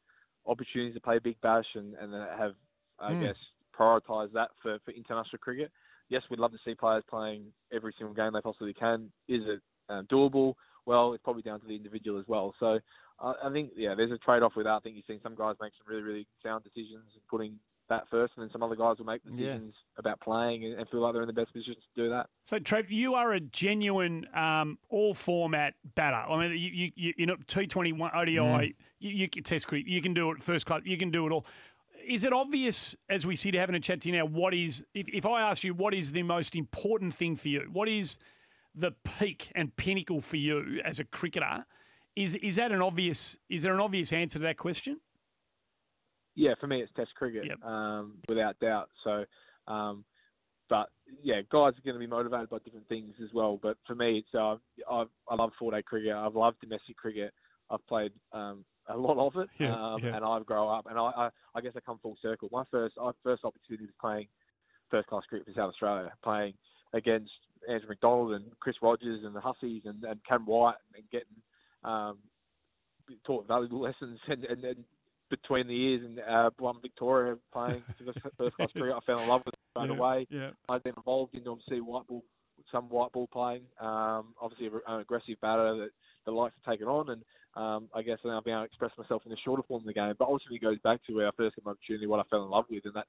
opportunities to play Big Bash and and have, I Mm. guess, prioritised that for for international cricket. Yes, we'd love to see players playing every single game they possibly can. Is it um, doable? Well, it's probably down to the individual as well. So I I think yeah, there's a trade-off with that. I think you've seen some guys make some really really sound decisions and putting that first, and then some other guys will make Yeah. decisions about playing and, feel like they're in the best position to do that. So, Trev, you are a genuine um, all format batter. I mean, you, you, you, you know, T21 ODI, Mm. you, you can test cricket, you can do it first class, you can do it all. Is it obvious as we sit having a chat to you now? What is, if, if I ask you, what is the most important thing for you? What is the peak and pinnacle for you as a cricketer? Is is that an obvious? Is there an obvious answer to that question? Yeah, for me it's Test cricket, um, without doubt. So, um, but yeah, guys are going to be motivated by different things as well. But for me, it's uh, I I love four day cricket. I've loved domestic cricket. I've played um, a lot of it, Yeah, um, yeah. and I've grown up. And I, I I guess I come full circle. My first I first opportunity was playing first class cricket for South Australia, playing against Andrew McDonald and Chris Rogers and the Husseys and, and Cam White and getting um, taught valuable <laughs> lessons and, and, and between the years and uh, one Victoria playing for the first class <laughs> cricket, I fell in love with it straight Yeah, away. yeah. I've been involved in obviously white ball, some white ball playing. Um, obviously an aggressive batter that the likes of taking on, and um, I guess I'll be able to express myself in the shorter form of the game. But ultimately, it goes back to where I first got my opportunity, what I fell in love with, and that's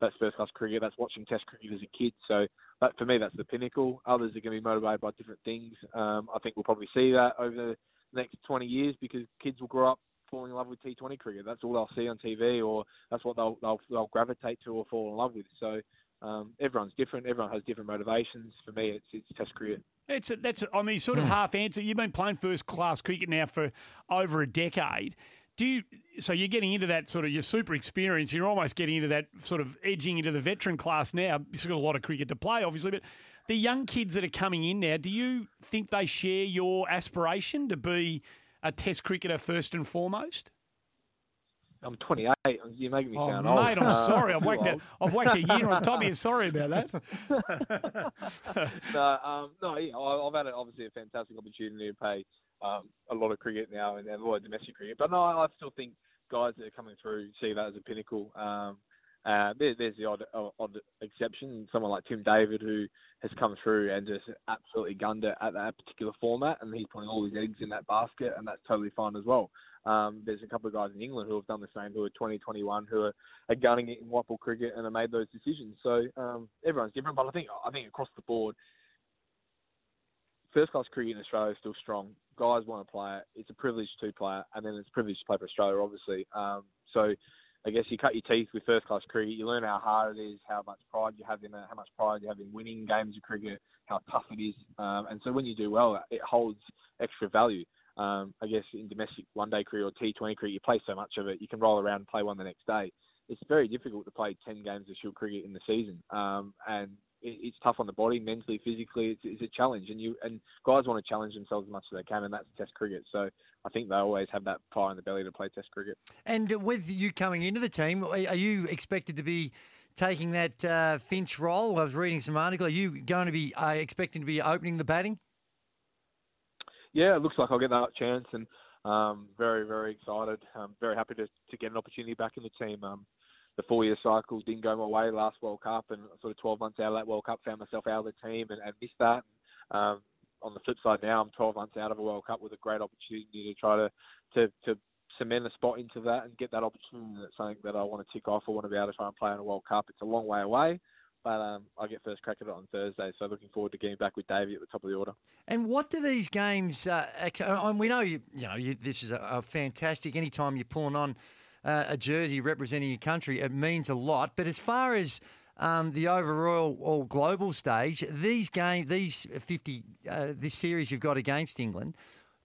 that's first class cricket. That's watching Test cricket as a kid. So that for me, that's the pinnacle. Others are going to be motivated by different things. Um, I think we'll probably see that over the next 20 years because kids will grow up falling in love with T20 cricket. That's all they'll see on TV, or that's what they'll they'll, they'll gravitate to or fall in love with. So um, everyone's different. Everyone has different motivations. For me, it's it's Test cricket. It's a, that's a, I mean sort of half answer. You've been playing first class cricket now for over a decade. Do you, so you're getting into that sort of your super experience. You're almost getting into that sort of edging into the veteran class now. You've got a lot of cricket to play, obviously, but the young kids that are coming in now, do you think they share your aspiration to be a Test cricketer first and foremost? I'm 28. You're making me oh, sound mate, old. I'm Uh, sorry. I've whacked a. I've whacked a year on top of you. <laughs> Sorry about that. no, um, no, yeah, I- I've had obviously a fantastic opportunity to play um, a lot of cricket now and, and a lot of domestic cricket. But no, I still think guys that are coming through see that as a pinnacle. Um, uh, there, there's the odd, odd exception, someone like Tim David who has come through and just absolutely gunned it at that particular format, and he's putting all his eggs in that basket, and that's totally fine as well. Um, there's a couple of guys in England who have done the same, who are 20, who are, are gunning it in white cricket and have made those decisions. So um, everyone's different, but I think I think across the board, first class cricket in Australia is still strong. Guys want to play it. It's a privilege to play it, and then it's a privilege to play for Australia, obviously. Um, so I guess you cut your teeth with first class cricket. You learn how hard it is, how much pride you have in it, how much pride you have in winning games of cricket, how tough it is. Um, and so when you do well, it holds extra value. Um, I guess in domestic one day cricket or T20 cricket, you play so much of it, you can roll around and play one the next day. It's very difficult to play 10 games of Shield cricket in the season. Um, and it's tough on the body, mentally, physically. It's, it's a challenge, and you and guys want to challenge themselves as much as they can, and that's Test cricket. So I think they always have that fire in the belly to play Test cricket. And with you coming into the team, are you expected to be taking that uh, Finch role? I was reading some article. Are you going to be uh, expecting to be opening the batting? Yeah, it looks like I'll get that chance, and um, very, very excited. Um, very happy to, to get an opportunity back in the team. Um, the four-year cycle didn't go my way last World Cup, and sort of 12 months out of that World Cup, found myself out of the team and, and missed that. Um, on the flip side, now I'm 12 months out of a World Cup with a great opportunity to try to to, to cement a spot into that and get that opportunity. That's something that I want to tick off. I want to be able to try and play in a World Cup. It's a long way away, but um, I get first crack at it on Thursday. So looking forward to getting back with Davey at the top of the order. And what do these games? Uh, and we know you. You know, you, this is a, a fantastic. Anytime you're pulling on uh, a jersey representing your country, it means a lot. But as far as um, the overall or global stage, these game, these fifty, uh, this series you've got against England,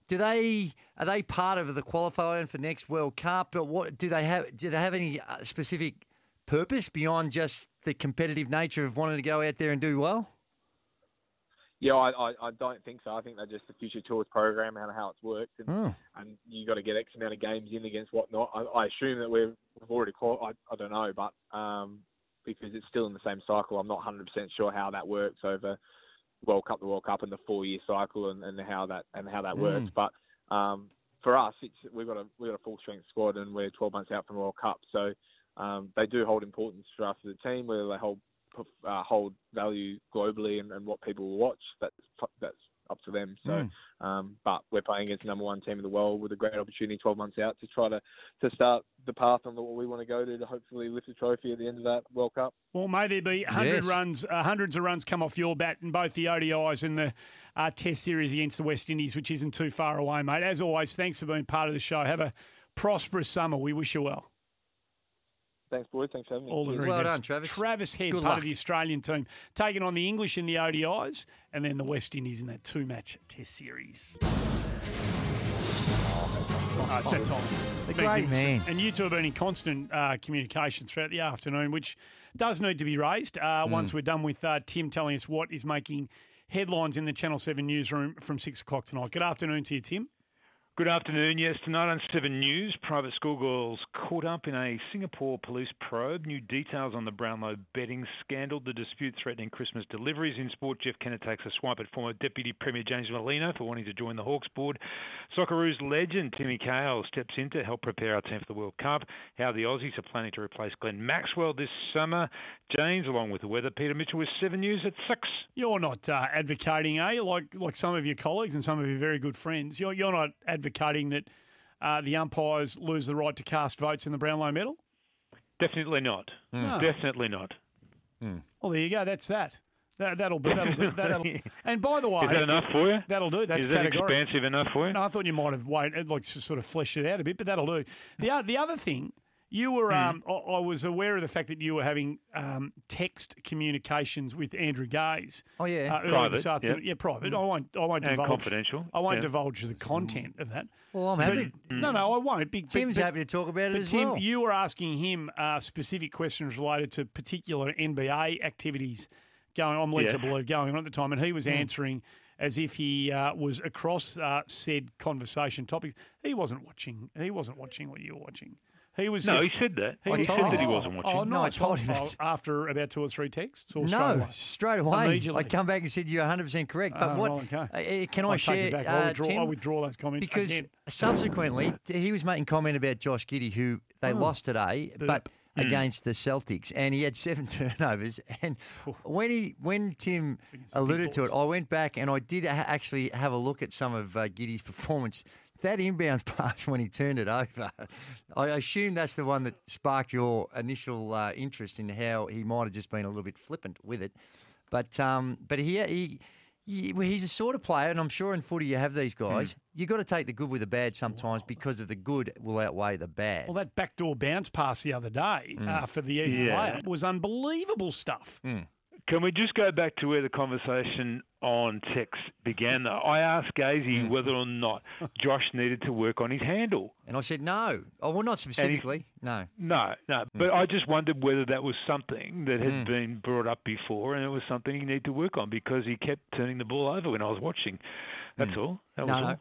do they are they part of the qualifying for next World Cup? Or what do they have? Do they have any uh, specific purpose beyond just the competitive nature of wanting to go out there and do well? Yeah, I, I, I don't think so. I think they're just the future tours program and how it's worked, and, Oh. and you got to get X amount of games in against whatnot. I, I assume that we've, we've already qual I, I don't know, but um, because it's still in the same cycle, I'm not 100% sure how that works over World Cup to World Cup and the four-year cycle and, and how that and how that Mm. works. But um, for us, it's we've got a we've got a full strength squad, and we're 12 months out from World Cup, so um, they do hold importance for us as a team. Whether they hold uh, hold value globally and, and what people will watch, that's that's up to them. So, Mm. um, but we're playing against the number one team in the world with a great opportunity 12 months out to try to to start the path on what we want to go to to hopefully lift the trophy at the end of that World Cup. Well, may there be 100 Yes. runs, uh, hundreds of runs come off your bat in both the ODIs and the uh, Test series against the West Indies, which isn't too far away, mate. As always, thanks for being part of the show. Have a prosperous summer. We wish you well. Thanks, boys. Thanks for having me. All the very Well best. done, Travis. Travis Head, Good part luck. of the Australian team, taking on the English in the ODIs and then the West Indies in that two-match Test series. Oh, it's that time. It's A great magnificent. man. And you two have been in constant uh, communication throughout the afternoon, which does need to be raised uh, Mm. once we're done with uh, Tim telling us what is making headlines in the Channel 7 newsroom from 6 o'clock tonight. Good afternoon to you, Tim. Good afternoon. Yes, tonight on 7 News, private schoolgirls caught up in a Singapore police probe. New details on the Brownlow betting scandal, the dispute threatening Christmas deliveries. In sport, Jeff Kennett takes a swipe at former Deputy Premier James Merlino for wanting to join the Hawks board. Socceroos legend Timmy Cahill steps in to help prepare our team for the World Cup. How the Aussies are planning to replace Glenn Maxwell this summer. James, along with the weather, Peter Mitchell with 7 News at 6. You're not uh, advocating, eh? Like like some of your colleagues and some of your very good friends. You're you're not advocating that uh, the umpires lose the right to cast votes in the Brownlow medal. Definitely not. No. Definitely not. Hmm. Well, there you go. That's that. That, that'll be that'll do. That'll, <laughs> and by the way, Is that enough for you? That'll do. That's Is that categorical. expansive enough for you? No, I thought you might have waited, like to sort of flesh it out a bit, but that'll do. The o- the other thing, you were, Hmm. um, I, I was aware of the fact that you were having um, text communications with Andrew Gaze. Oh, yeah. uh, earlier Private, this afternoon. yeah. Yeah, private. I won't. I won't And divulge. confidential, I won't yeah. divulge the content of that. Well, I'm But- happy. No, no, I won't. Be- but- Tim's but- happy to talk about it but as Tim, well. you were asking him uh, specific questions related to particular NBA activities going. I'm led Yes. to believe going on at the time, and he was Mm. answering as if he uh, was across uh, said conversation topics. He wasn't watching. He wasn't watching what you were watching. He was. No, just- he said that. He was- said that he wasn't watching. Oh, no, No, I I told told him him that. after about two or three texts. Or straight no, away? straight away. Immediately. I come back and said you're 100 percent correct. But Oh, what? okay. uh, uh, can I'll I take share? it back. Uh, I'll withdraw, Tim? I'll withdraw those comments because again. subsequently he was making comment about Josh Giddey, who they Oh. lost today, Burp. but Mm. against the Celtics, and he had seven <laughs> turnovers. And when he, when Tim alluded to it, I went back and I did actually have a look at some of uh, Giddey's performance. That inbounds <laughs> pass when he turned it over, I assume that's the one that sparked your initial uh, interest in how he might have just been a little bit flippant with it. But um, but he, he, he he's a sort of player, and I'm sure in footy you have these guys. Hmm. You've got to take the good with the bad sometimes because of the good will outweigh the bad. Well, that backdoor bounce pass the other day Mm. uh, for the easy Yeah. layup was unbelievable stuff. Can we just go back to where the conversation on text began? Though I asked Gazy whether or not Josh needed to work on his handle. And I said no. Oh, well, not specifically. No. No, no. But I just wondered whether that was something that had Mm. been brought up before, and it was something he needed to work on because he kept turning the ball over when I was watching. That's all. That No, was no. all.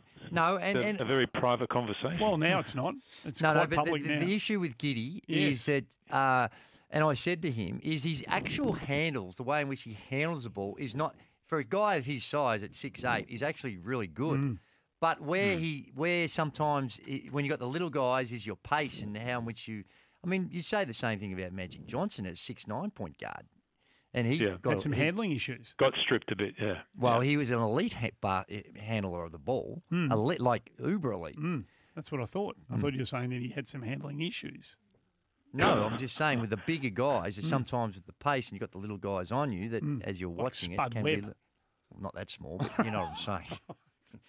No, and- a, and- a very private conversation. Well, now it's not. It's no, no, but public the, now. the issue with Giddey Yes. is that, uh, and I said to him, is his actual handles, the way in which he handles the ball, is not for a guy of his size at six eight, is actually really good. Mm. But where he, where sometimes i when you got the little guys, is your pace and how in which you. I mean, you say the same thing about Magic Johnson as six nine point guard, and he Yeah. got Had some he- handling issues. Got stripped a bit, yeah. Well, he was an elite ha- bar, eh, handler of the ball, Mm. elite, like uber elite. Mm, that's what I thought. I thought you were saying that he had some handling issues. No, I'm just saying with the bigger guys, Mm. sometimes with the pace and you've got the little guys on you that as you're watching it Spud can Webb. be. well, Not that small, but you know what I'm saying. <laughs>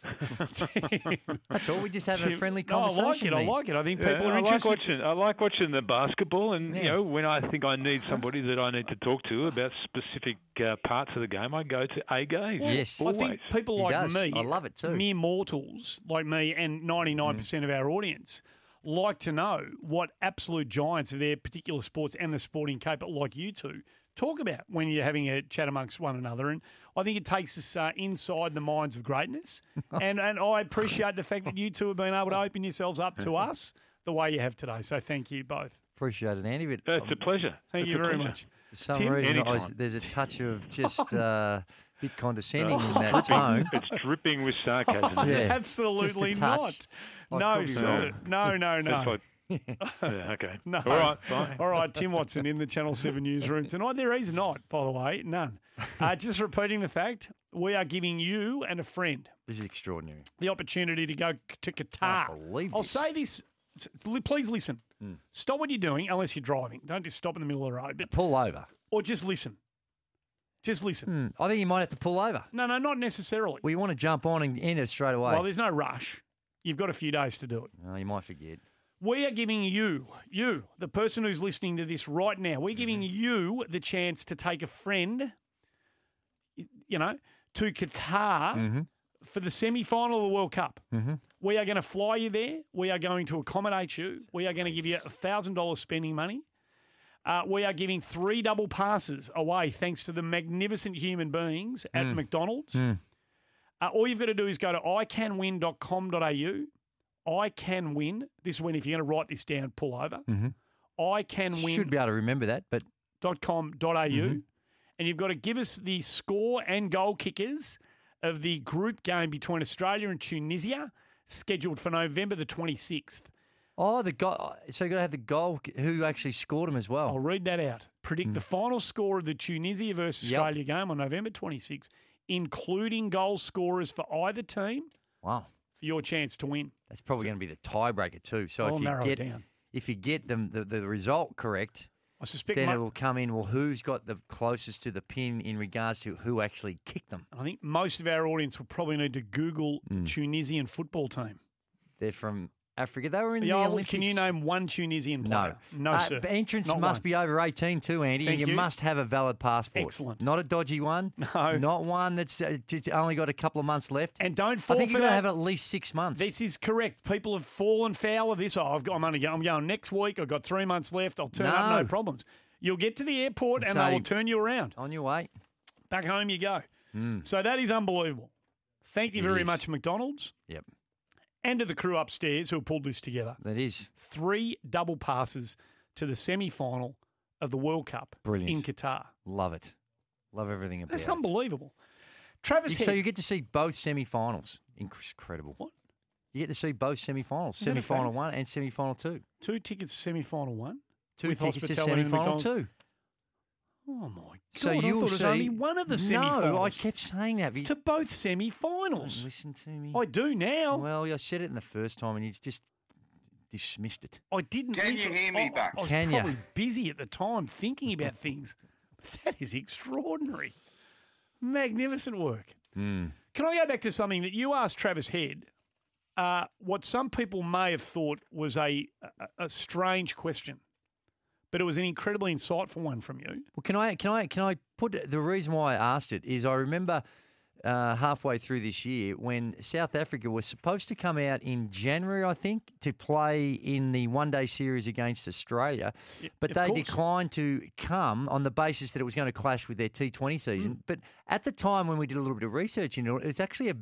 <laughs> That's all. We just have a Tim- friendly No, I conversation. like it. I like it. I think Yeah, people are I like watching. I like watching the basketball, and you know, when I think I need somebody that I need to talk to about specific uh, parts of the game, I go to a game. Yes. I always. think people He like does. me, I love it too. mere mortals like me, and 99% of our audience like to know what absolute giants of their particular sports and the sporting cape, like you two, talk about when you're having a chat amongst one another. And I think it takes us uh, inside the minds of greatness. <laughs> and, and I appreciate the fact that you two have been able to open yourselves up to us the way you have today. So thank you both. Appreciate it, Andy. But It's a pleasure. Thank It's you very pleasure. much. for some Tim? reason, I was, there's a touch of <laughs> just uh, bit condescending Oh, in that tone. <laughs> It's dripping with sarcasm. <laughs> Yeah. <laughs> Absolutely not. touch. I No, sir. wrong. No, no, no. That's yeah, okay. No. All right, fine. All right, Tim Watson in the Channel 7 newsroom tonight. There is not, by the way, none. Uh, just repeating the fact, we are giving you and a friend This is extraordinary. the opportunity to go to Qatar. Can't believe I'll this. say this. s- s- Please listen. Stop what you're doing, unless you're driving. Don't just stop in the middle of the road, but Pull over. or just listen. Just listen. Hmm, I think you might have to pull over. No, no, not necessarily. Well, you want to jump on and end it straight away. Well, there's no rush. You've got a few days to do it. Oh, you might forget. We are giving you, you, the person who's listening to this right now, we're giving Mm-hmm. you the chance to take a friend, you know, to Qatar Mm-hmm. for the semi final of the World Cup. We are going to fly you there. We are going to accommodate you. We are going to give you $1,000 spending money. Uh, we are giving three double passes away thanks to the magnificent human beings at Mm. McDonald's. Uh, all you've got to do is go to icanwin.com.au I can win. This is when, if you're going to write this down, pull over. Mhm. I can win. Should be able to remember that, but .com.au, Mhm. and you've got to give us the score and goal kickers of the group game between Australia and Tunisia, scheduled for November the 26th. Oh, the goal. So you got to have the goal. Who actually scored them as well? I'll read that out. Predict the final score of the Tunisia versus. Yep. Australia game on November 26th, including goal scorers for either team Wow, for your chance to win. that's probably going to be the tiebreaker too. So I'll if you get down. if you get them the, the result correct, I suspect then mo- it will come in. Well, who's got the closest to the pin in regards to who actually kicked them? I think most of our audience will probably need to Google Hmm. Tunisian football team. They're from Africa. They were in the well, Olympics. can you name one Tunisian No, player? No, Uh, sir. Entrance Not must one. be over eighteen too, Andy, Thank and you, you. must have a valid passport. Excellent. Not a dodgy one. <laughs> No. not one that's uh, only got a couple of months left. And don't I fall think for you're going to that. have at least six months. This is correct. People have fallen foul of this. Oh, I've got, I'm only I'm going next week. I've got three months left. I'll turn up, no No. problems. You'll get to the airport and Say- they will turn you around. On your way. Back home you go. So that is unbelievable. Thank you It very is. much, McDonald's, Yep, and to the crew upstairs who have pulled this together. that is Three double passes to the semi final of the World Cup Brilliant. in Qatar. love it. Love everything about it. That's unbelievable. Travis So Head, you get to see both semi-finals. Incredible. What? You get to see both semi-finals, Is that a semi-final one and semi-final two. two tickets to semi final one. Two With tickets to hospitality semi-final two. Oh my god! So I you thought will it was see. only one of the semi finals. No, I kept saying that. It's to both you semi-finals. listen to me. I do now. Well, I said it in the first time, and you just dismissed it. I didn't. Can you listen. hear me I, back? I was Can ya? probably busy at the time thinking about <laughs> things. But that is extraordinary. Magnificent work. Mm. Can I go back to something that you asked Travis Head? Uh, what some people may have thought was a, a, a strange question, but it was an incredibly insightful one from you. Well, can I can I can I put the reason why I asked it is I remember uh, halfway through this year when South Africa was supposed to come out in January, I think, to play in the one day series against Australia, but they course. declined to come on the basis that it was going to clash with their T20 season. Hmm. But at the time when we did a little bit of research into it, it was actually a,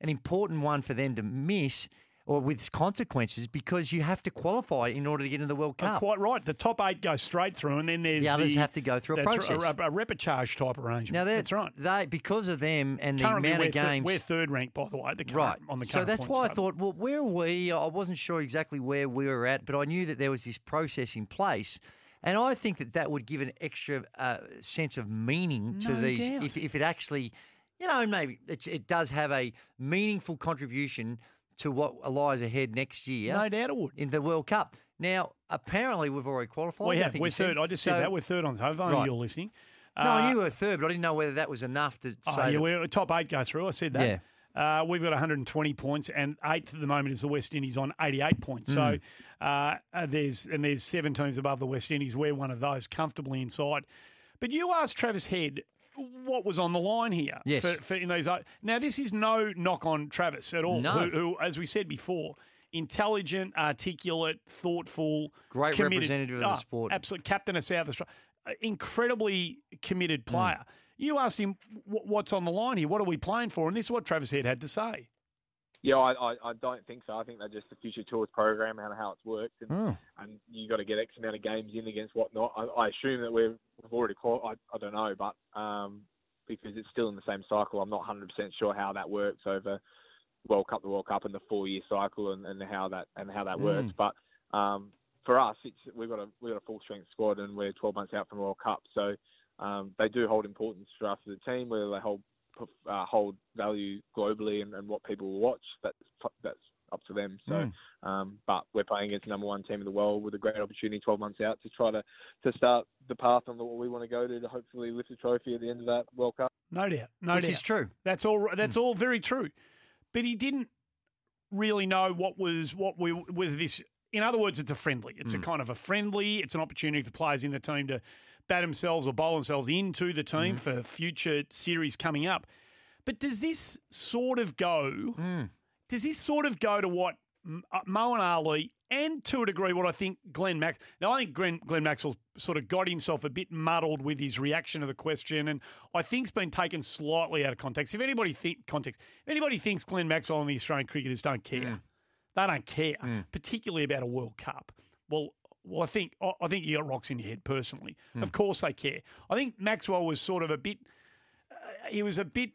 an important one for them to miss. Or with consequences because you have to qualify in order to get into the World Uh, Cup. quite right. The top eight go straight through, and then there's The others have to go through a process. A, a, a repechage type arrangement. Now that's right. They because of them and the Currently, amount of games. we're third ranked, by the way. The current, right on the so that's why I thought, well, where are we? I wasn't sure exactly where we were at, but I knew that there was this process in place. And I think that that would give an extra uh, sense of meaning to No these doubt. if, if it actually, you know, maybe it, it does have a meaningful contribution to what lies ahead next year. No doubt it would. In the World Cup. Now, apparently, we've already qualified. We have. We're you said. third. I just said So- that. We're third on the table. Right. you're listening. No, I Uh, knew we were third, but I didn't know whether that was enough to Oh, say. yeah, that- we're top eight go through. I said that. Uh, we've got 120 points, and eighth at the moment is the West Indies on 88 points. So Mm. uh, uh, there's and there's seven teams above the West Indies. We're one of those, comfortably inside. But you asked Travis Head what was on the line here. Yes. For, for in those now this is no knock on Travis at all. No. Who, who, as we said before, intelligent, articulate, thoughtful, Great representative of the Ah, sport. Absolute captain of South Australia, Uh, incredibly committed Mm. player. You asked him what's on the line here. What are we playing for? And this is what Travis Head had to say. Yeah, I, I, I don't think so. I think they're just the future tours program and how it's worked, and, Oh. and you got to get X amount of games in against whatnot. I, I assume that we've, we've already qualified. I, I don't know, but um, because it's still in the same cycle, I'm not 100% sure how that works over World Cup to World Cup and the four year cycle and, and how that and how that works. Mm. But um, for us, it's we've got a we've got a full strength squad, and we're 12 months out from World Cup, so um, they do hold importance for us as a team. Whether they hold uh, hold value globally and, and what people will watch, that's that's up to them. So, Mm. um, but we're playing against the number one team in the world with a great opportunity 12 months out to try to to start the path on what we want to go to to hopefully lift a trophy at the end of that World Cup. No doubt. No Which doubt. is true. That's all. That's all very true. But he didn't really know what was what we was this. In other words, it's a friendly. It's a kind of a friendly. It's an opportunity for players in the team to bat themselves or bowl themselves into the team mm-hmm. for future series coming up. But does this sort of go? Mm. Does this sort of go to what uh, Moeen Ali, and to a degree, what I think Glenn Max. Now, I think Glenn, Glenn Maxwell sort of got himself a bit muddled with his reaction to the question, and I think it's been taken slightly out of context. If anybody think context, if anybody thinks Glenn Maxwell and the Australian cricketers don't care, mm. They don't care, mm. particularly about a World Cup. Well, well, I think I think you got rocks in your head personally. Of course they care. I think Maxwell was sort of a bit. Uh, he was a bit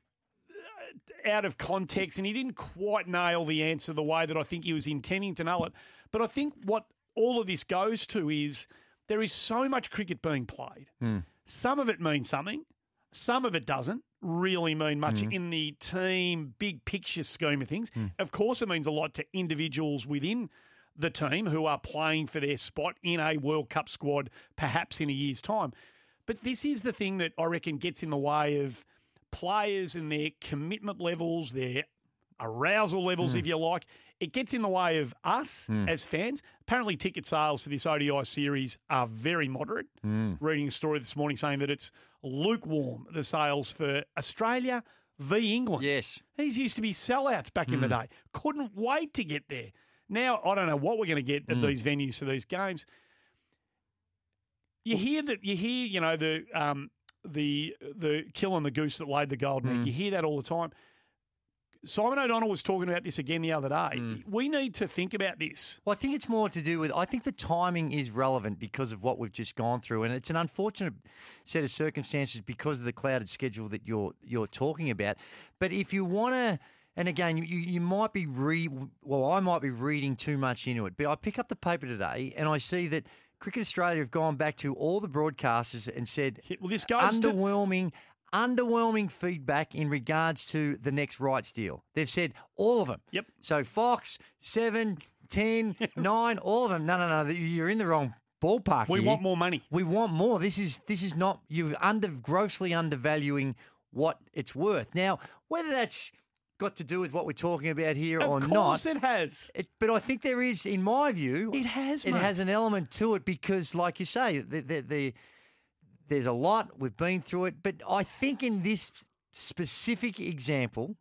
uh, out of context, and he didn't quite nail the answer the way that I think he was intending to nail it. But I think what all of this goes to is there is so much cricket being played. Some of it means something, some of it doesn't really mean much Mm. in the team big picture scheme of things. Of course, it means a lot to individuals within the team who are playing for their spot in a World Cup squad, perhaps in a year's time. But this is the thing that I reckon gets in the way of players and their commitment levels, their arousal levels, Mm. if you like. It gets in the way of us Mm. as fans. Apparently, ticket sales for this ODI series are very moderate. Mm. Reading a story this morning saying that it's lukewarm, the sales for Australia v England. Yes. These used to be sellouts back in the Mm. day. Couldn't wait to get there. Now, I don't know what we're going to get at Mm. these venues for these games. You hear that you hear, you know, the um, the the kill and the goose that laid the golden egg. Mm. You hear that all the time. Simon O'Donnell was talking about this again the other day. Mm. We need to think about this. Well, I think it's more to do with. I think the timing is relevant because of what we've just gone through, and it's an unfortunate set of circumstances because of the clouded schedule that you're you're talking about. But if you want to, and again, you you might be re. Well, I might be reading too much into it, but I pick up the paper today and I see that. Cricket Australia have gone back to all the broadcasters and said, "Well, this goes to- underwhelming, underwhelming feedback in regards to the next rights deal." They've said all of them. Yep. So Fox, seven, 10, <laughs> 9, all of them. No, no, no. You're in the wrong ballpark. We here. want more money. We want more. This is this is not you're under grossly undervaluing what it's worth. Now, whether that's got to do with what we're talking about here Of or course not, it has. it, has. but I think there is, in my view, it has. It mate. has an element to it because, like you say, the, the, the there's a lot we've been through it. But I think in this specific example,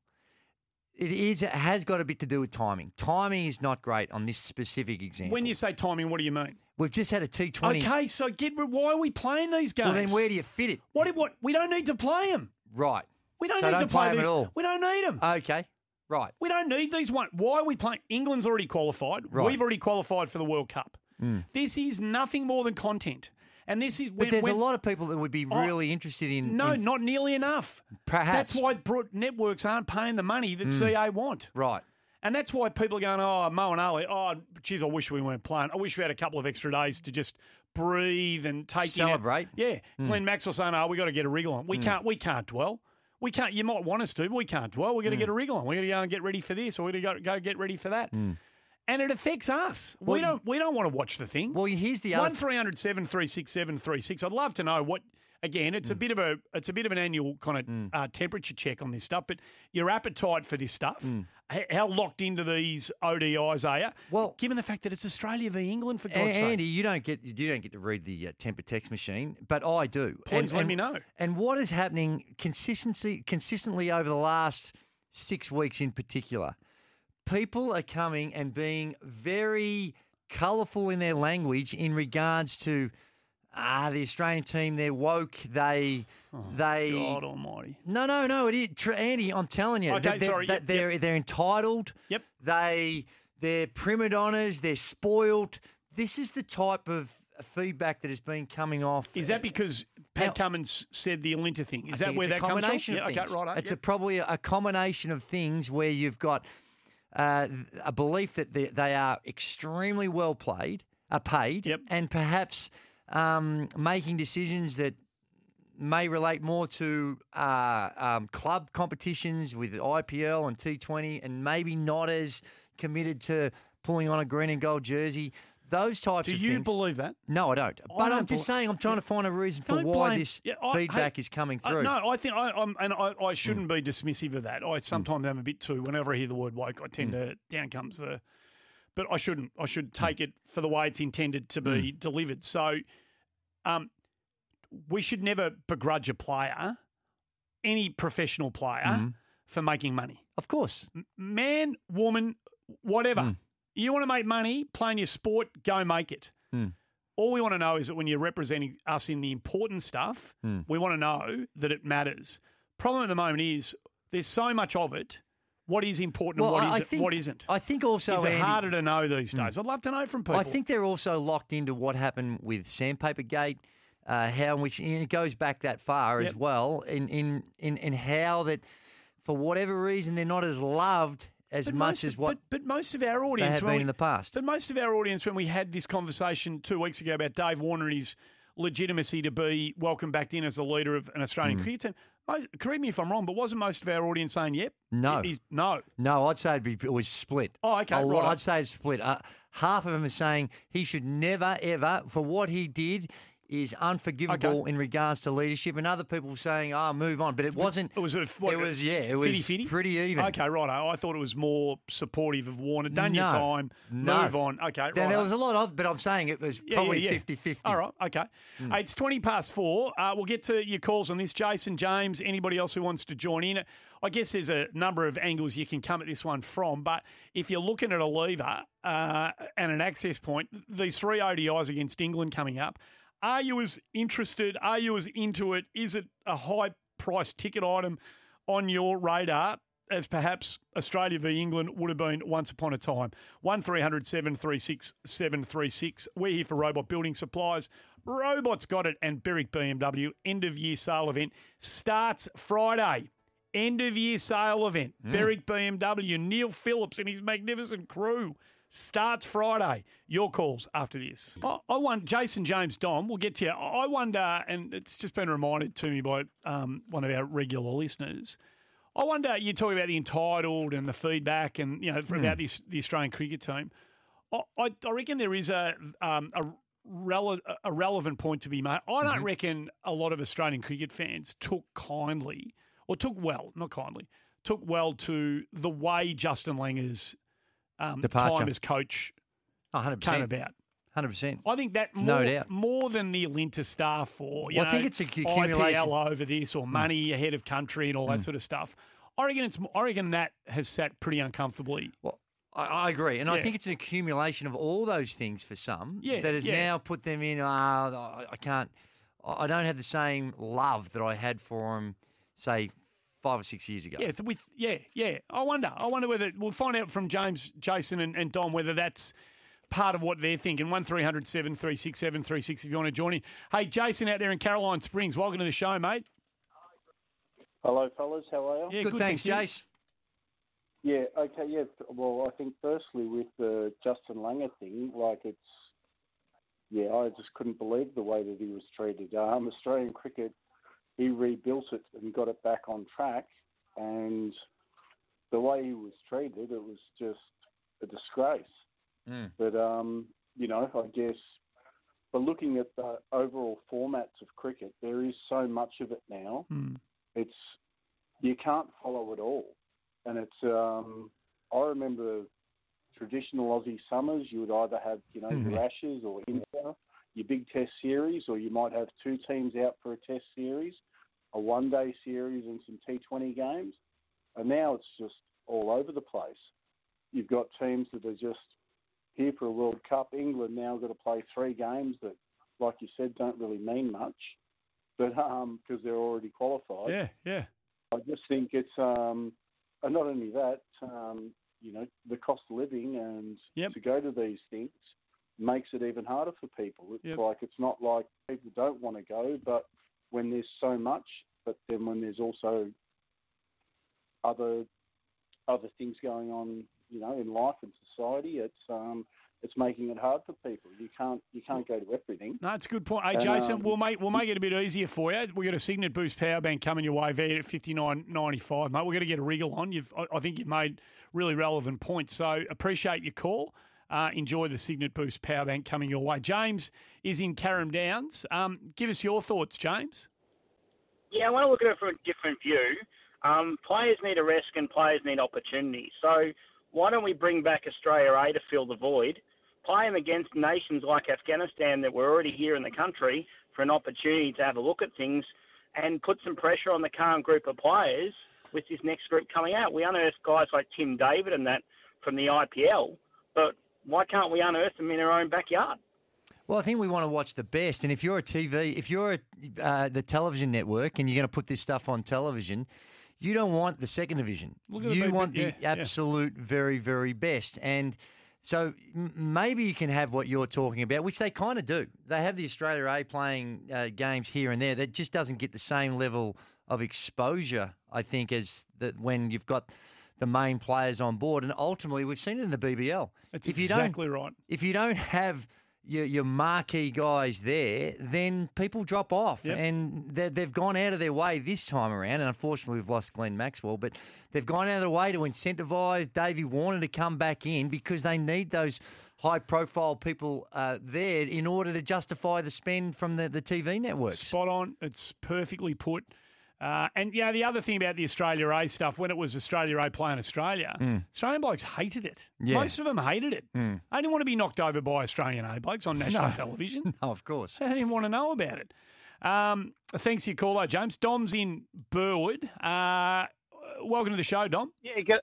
it is it has got a bit to do with timing. Timing is not great on this specific example. When you say timing, what do you mean? We've just had a T20. Okay, so get why are we playing these games? Well, then where do you fit it? What? What? We don't need to play them. Right. We don't So need don't to play play, 'em at these. all. We don't need them. Okay. Right. We don't need these one. Why are we playing? England's already qualified. Right. We've already qualified for the World Cup. Mm. This is nothing more than content. And this is But there's when- a lot of people that would be Oh, really interested in. No, in- not nearly enough. Perhaps. That's why networks aren't paying the money that Mm. CA want. Right. And that's why people are going, oh, Moeen Ali, oh, geez, I wish we weren't playing. I wish we had a couple of extra days to just breathe and take in it." Celebrate. Yeah. Mm. Glenn Maxwell saying, oh, we got to get a wriggle on. We can't. We can't dwell. We can't. You might want us to, but we can't dwell. We're going to Mm. get a wriggle on. We're going to go and get ready for this, or we're going to go, go get ready for that. Mm. And it affects us. Well, we don't. We don't want to watch the thing. Well, here's the other. One three hundred seven three six seven three six. I'd love to know what. Again, Mm. it's a bit of a it's a bit of an annual kind of uh, temperature check on this stuff. But your appetite for this stuff, Mm. h- how locked into these ODIs are you? Well, given the fact that it's Australia v England for God's sake. Andy, you don't get you don't get to read the uh, temper text machine, but I do. Please let me know. And what is happening consistency consistently over the last six weeks in particular? People are coming and being very colourful in their language in regards to ah the Australian team. They're woke. They they Oh, God Almighty. no, no, no. It is tr- Andy. I'm telling you. Okay, that sorry, that yep, they're they're entitled. Yep. They they're prima donnas. They're spoiled. This is the type of feedback that has been coming off. Is that because Pat Cummins said the Alinta thing? Is that where that comes from? Yeah, okay, right. It's a, probably a combination of things where you've got uh, a belief that they, they are extremely well played, are paid, and perhaps um, making decisions that may relate more to uh, um, club competitions with IPL and T20, and maybe not as committed to pulling on a green and gold jersey. Those types of Do of you things. believe that? No, I don't. I But don't I'm just saying, I'm trying to find a reason for Don't why blame- this Yeah, I- feedback hey, is coming uh, through. Mm. no, I think I, I'm, and I, I shouldn't be dismissive of that. I sometimes am a bit too. Whenever I hear the word woke, I tend Mm. to down comes the. But I shouldn't. I should take it for the way it's intended to be Mm. delivered. So, um, we should never begrudge a player, any professional player, Mhm. for making money. Of course, man, woman, whatever. Mm. You want to make money playing your sport, go make it. Mm. All we want to know is that when you're representing us in the important stuff, Mm. we want to know that it matters. Problem at the moment is there's so much of it. What is important Well, and what I isn't? think- what isn't? I think also, is it Andy- harder to know these Hmm. days? I'd love to know from people. I think they're also locked into what happened with Sandpaper Gate, uh, how in which and it goes back that far Yep. as well, in, in in in how that for whatever reason they're not as loved as But much as of- what But, but most of our audience had been we- in the past. But most of our audience, when we had this conversation two weeks ago about Dave Warner and his legitimacy to be welcomed back in as the leader of an Australian Mm. cricket team, most, correct me if I'm wrong, but wasn't most of our audience saying, "Yep"? No. No. No, I'd say it'd be, it was split. Oh, okay, A lot- righto. I'd say it's split. Uh, half of them are saying he should never, ever, for what he did, is unforgivable Okay. in regards to leadership, and other people saying, "Oh, move on." But it wasn't. It was what, it was yeah. It was 50-50? pretty even. Okay, right. I thought it was more supportive of Warner. Done your time. No. Move on. Okay, right. There, was a lot of, but I'm saying it was Yeah, probably yeah, yeah. 50-50. All right, okay. Hey, it's 20 past four. Uh, we'll get to your calls on this. Jason, James, anybody else who wants to join in. I guess there's a number of angles you can come at this one from, but if you're looking at a lever uh, and an access point, these three ODIs against England coming up, are you as interested? Are you as into it? Is it a high price ticket item on your radar? As perhaps Australia v England would have been once upon a time. 1300 736 736. We're here for Robot Building Supplies. Robots got it, and Berwick BMW end of year sale event starts Friday. End of year sale event. Mm. Berwick BMW, Neil Phillips and his magnificent crew starts Friday. Your calls after this. I, I wonder, Jason James Dom, we'll get to you. I wonder, and it's just been reminded to me by um, one of our regular listeners. I wonder, you talk about the entitled and the feedback and, you know, Hmm. about this, the Australian cricket team. I, I, I reckon there is a, um, a, rele- a relevant point to be made. I don't Mm-hmm. reckon a lot of Australian cricket fans took kindly, or took well, not kindly, took well to the way Justin Langer's um, Departure. time as coach Oh, 100%. came about. 100%. I think that No more, doubt. more than the Alinta staff or you Well, I think it's a accumulation. IPL over this or money ahead of country and all that Mm. sort of stuff. I reckon it's. I reckon that has sat pretty uncomfortably. Well, I, I agree, and I think it's an accumulation of all those things for some Yeah, that has yeah. now put them in. Uh, I can't. I I don't have the same love that I had for them, say, five or six years ago. Yeah, with yeah, yeah. I wonder. I wonder whether we'll find out from James, Jason, and, and Dom whether that's part of what they're thinking. One 736 736 if you want to join in. Hey, Jason out there in Caroline Springs, welcome to the show, mate. Hello, fellas. How are you? Yeah, Good, good, thanks, thanks, Jace. Yeah. Okay. Yeah. Well, I think firstly with the Justin Langer thing, like it's, yeah, I just couldn't believe the way that he was treated. Um, Australian cricket, he rebuilt it and got it back on track, and the way he was treated, it was just a disgrace. Mm. But um, you know, I guess, but looking at the overall formats of cricket, there is so much of it now. Hmm. It's you can't follow it all, and it's. Um, I remember traditional Aussie summers. You would either have you know your Ashes or Inter, your big Test series, or you might have two teams out for a Test series, a one-day series, and some T20 games. And now it's just all over the place. You've got teams that are just here for a World Cup. England now got to play three games that, like you said, don't really mean much, but because they're already qualified. Yeah, yeah. I just think it's um, and not only that, um, you know, the cost of living and to go to these things makes it even harder for people. It's Yep. like it's not like people don't want to go, but when there's so much, but then when there's also other other things going on, you know, in life and society, it's um, it's making it hard for people. You can't you can't go to everything. No, it's a good point. Hey, And, Jason, um, we'll make we'll make it a bit easier for you. We got a Cygnett Boost power bank coming your way there at fifty nine ninety five, mate. We're going to get a wriggle on. You've I think you've made really relevant points. So appreciate your call. Uh, enjoy the Cygnett Boost power bank coming your way. James is in Carrum Downs. Um, give us your thoughts, James. Yeah, I want to look at it from a different view. Um, players need a rest and players need opportunity. So why don't we bring back Australia A to fill the void, play them against nations like Afghanistan that were already here in the country for an opportunity to have a look at things and put some pressure on the current group of players with this next group coming out. We unearthed guys like Tim David and that from the IPL, but why can't we unearth them in our own backyard? Well, I think we want to watch the best. And if you're a TV, if you're a, uh, the television network and you're going to put this stuff on television, You don't want the second division. Look at you big- want the yeah, yeah. absolute very, very best. And so maybe you can have what you're talking about, which they kind of do. They have the Australia A playing uh, games here and there that just doesn't get the same level of exposure, I think, as that when you've got the main players on board. And ultimately, we've seen it in the BBL. That's if you exactly don't, right. If you don't have your, your marquee guys there, then people drop off. Yep. And they- they've gone out of their way this time around. And unfortunately, we've lost Glenn Maxwell, but they've gone out of their way to incentivise Davey Warner to come back in because they need those high profile people uh, there in order to justify the spend from the, the TV networks. Spot on. It's perfectly put. Uh, and yeah, the other thing about the Australia A stuff, when it was Australia A playing Australia, Mm. Australian blokes hated it. Yeah. Most of them hated it. Mm. I didn't want to be knocked over by Australian A blokes on national No. <laughs> television. No, of course. I didn't want to know about it. Um, thanks for your call, though, James. Dom's in Burwood. Uh, welcome to the show, Dom. Yeah, go,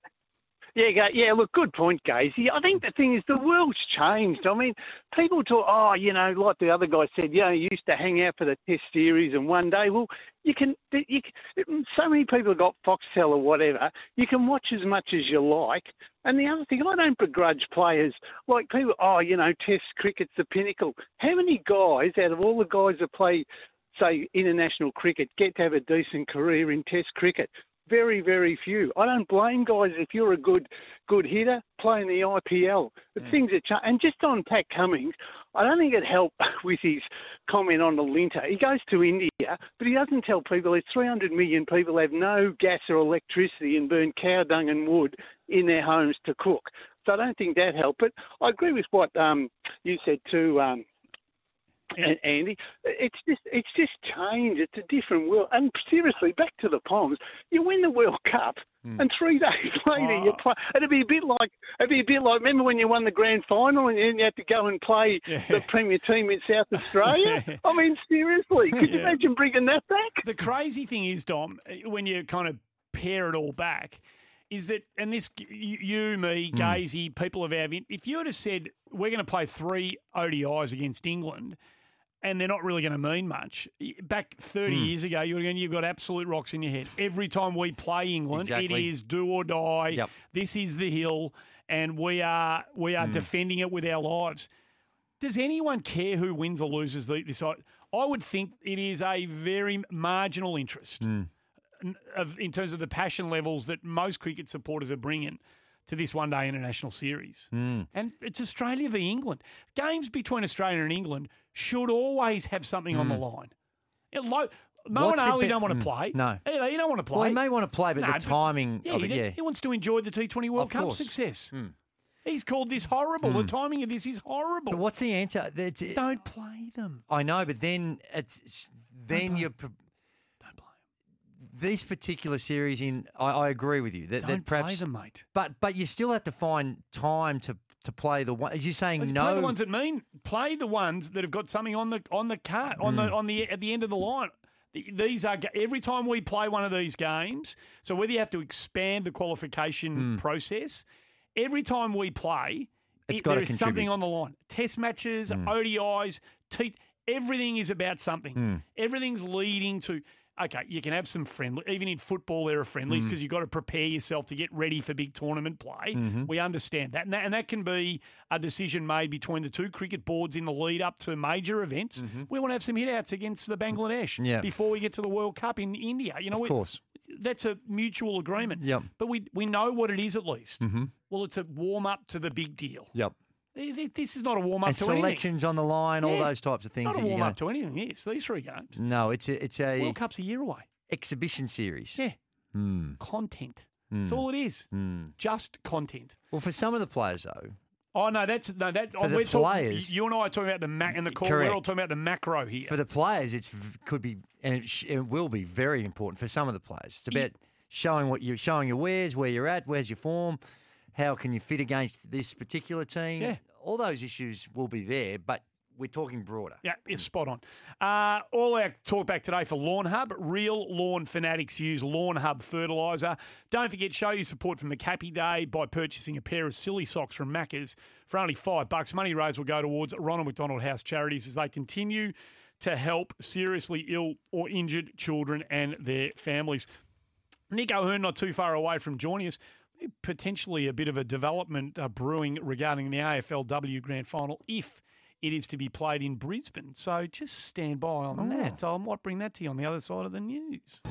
yeah, yeah. Look, good point, Gazy. I think the thing is the world's changed. I mean, people talk, oh, you know, like the other guy said, you know, you used to hang out for the Test series, and one day, well, you can, you can, so many people have got Foxtel or whatever. You can watch as much as you like. And the other thing, I don't begrudge players like people. Oh, you know, Test cricket's the pinnacle. How many guys out of all the guys that play, say, international cricket, get to have a decent career in Test cricket? Very, very few. I don't blame guys if you're a good, good hitter playing the IPL. The things that cha- and just on Pat Cummins, I don't think it helped <laughs> with his comment on the linter. He goes to India, but he doesn't tell people there's 300 million people have no gas or electricity and burn cow dung and wood in their homes to cook. So I don't think that helped. But I agree with what um, you said too. Um, Andy, it's just it's just changed. It's a different world. And seriously, back to the Poms, you win the World Cup, hmm. and three days <laughs> later you ah. play. It'd be a bit like it'd be a bit like remember when you won the grand final and you had to go and play the Premier team in South Australia. <laughs> I mean, seriously, could you Yeah. imagine bringing that back? The crazy thing is, Dom, when you kind of pare it all back, is that, and this, you, me, hmm. Gazy, people of our, if you had have said, we're going to play three ODIs against England, and they're not really going to mean much. Back 30 Hmm. years ago, you would have you've got absolute rocks in your head. Every time we play England, Exactly. it is do or die. This is the hill, and we are we are Hmm. defending it with our lives. Does anyone care who wins or loses the, this? I would think it is a very marginal interest n- of, in terms of the passion levels that most cricket supporters are bringing to this one day international series. Hmm. And it's Australia v England. Games between Australia and England should always have something on the line. It, lo- Mo What's and Ali be- don't want to Mm, play. no. You don't want to play. Well, he may want to play, but No, the timing yeah, of it, yeah. he wants to enjoy the T20 World Of Cup course. success. Hmm. He's called this horrible. The Mm. timing of this is horrible. But what's the answer? That's, Don't play them. I know, but then it's then you're. Play These particular series in, I, I agree with you. That, that Don't play perhaps, them, mate. But but you still have to find time to to play the one. Are you saying Let's no? Play the ones that mean. Play the ones that have got something on the on the cart on the Mm. on the at the end of the line. These are every time we play one of these games. So whether you have to expand the qualification process, every time we play. It's it- there is something on the line. Test matches, Mm. ODIs, T, everything is about something. Mm. Everything's leading to. Okay, you can have some friendly. Even in football, there are friendlies Mm. because you've got to prepare yourself to get ready for big tournament play. Mhm. We understand that. And, that, and that can be a decision made between the two cricket boards in the lead up to major events. We want to have some hit outs against the Bangladesh Mm-hmm. Yeah. before we get to the World Cup in India. You know, Of we- course. that's a mutual agreement. Yep. But we we know what it is at least. Mhm. Well, it's a warm up to the big deal. Yep. Th- th- This is not a warm up And to anything. selections on the line, all those types of things. Not a warm up to anything. Yes, these three games. No, it's a it's a World Cup's a year away. exhibition series. Yeah. Hmm. Content. That's Hmm. all it is. Hmm. Just content. Well, for some of the players though, Oh no, that's no that. For the we're talking- players- you and I are talking about the mac and the call. We're all talking about the macro here. for the players, it's could be and it, sh- it will be very important for some of the players. It's about showing what you're showing your wares, where you're at, where's your form, how can you fit against this particular team. Yeah. all those issues will be there, but we're talking broader. Yeah, it's spot on. Uh, all our talk back today for Lawn Hub. Real lawn fanatics use Lawn Hub fertiliser. Don't forget, show your support for McHappy Day by purchasing a pair of silly socks from Macca's for only five bucks. Money raised will go towards Ronald McDonald House charities as they continue to help seriously ill or injured children and their families. Nick O'Hern not too far away from joining us. Potentially a bit of a development uh, brewing regarding the AFLW Grand Final if it is to be played in Brisbane. So just stand by on Oh. that. I might bring that to you on the other side of the news.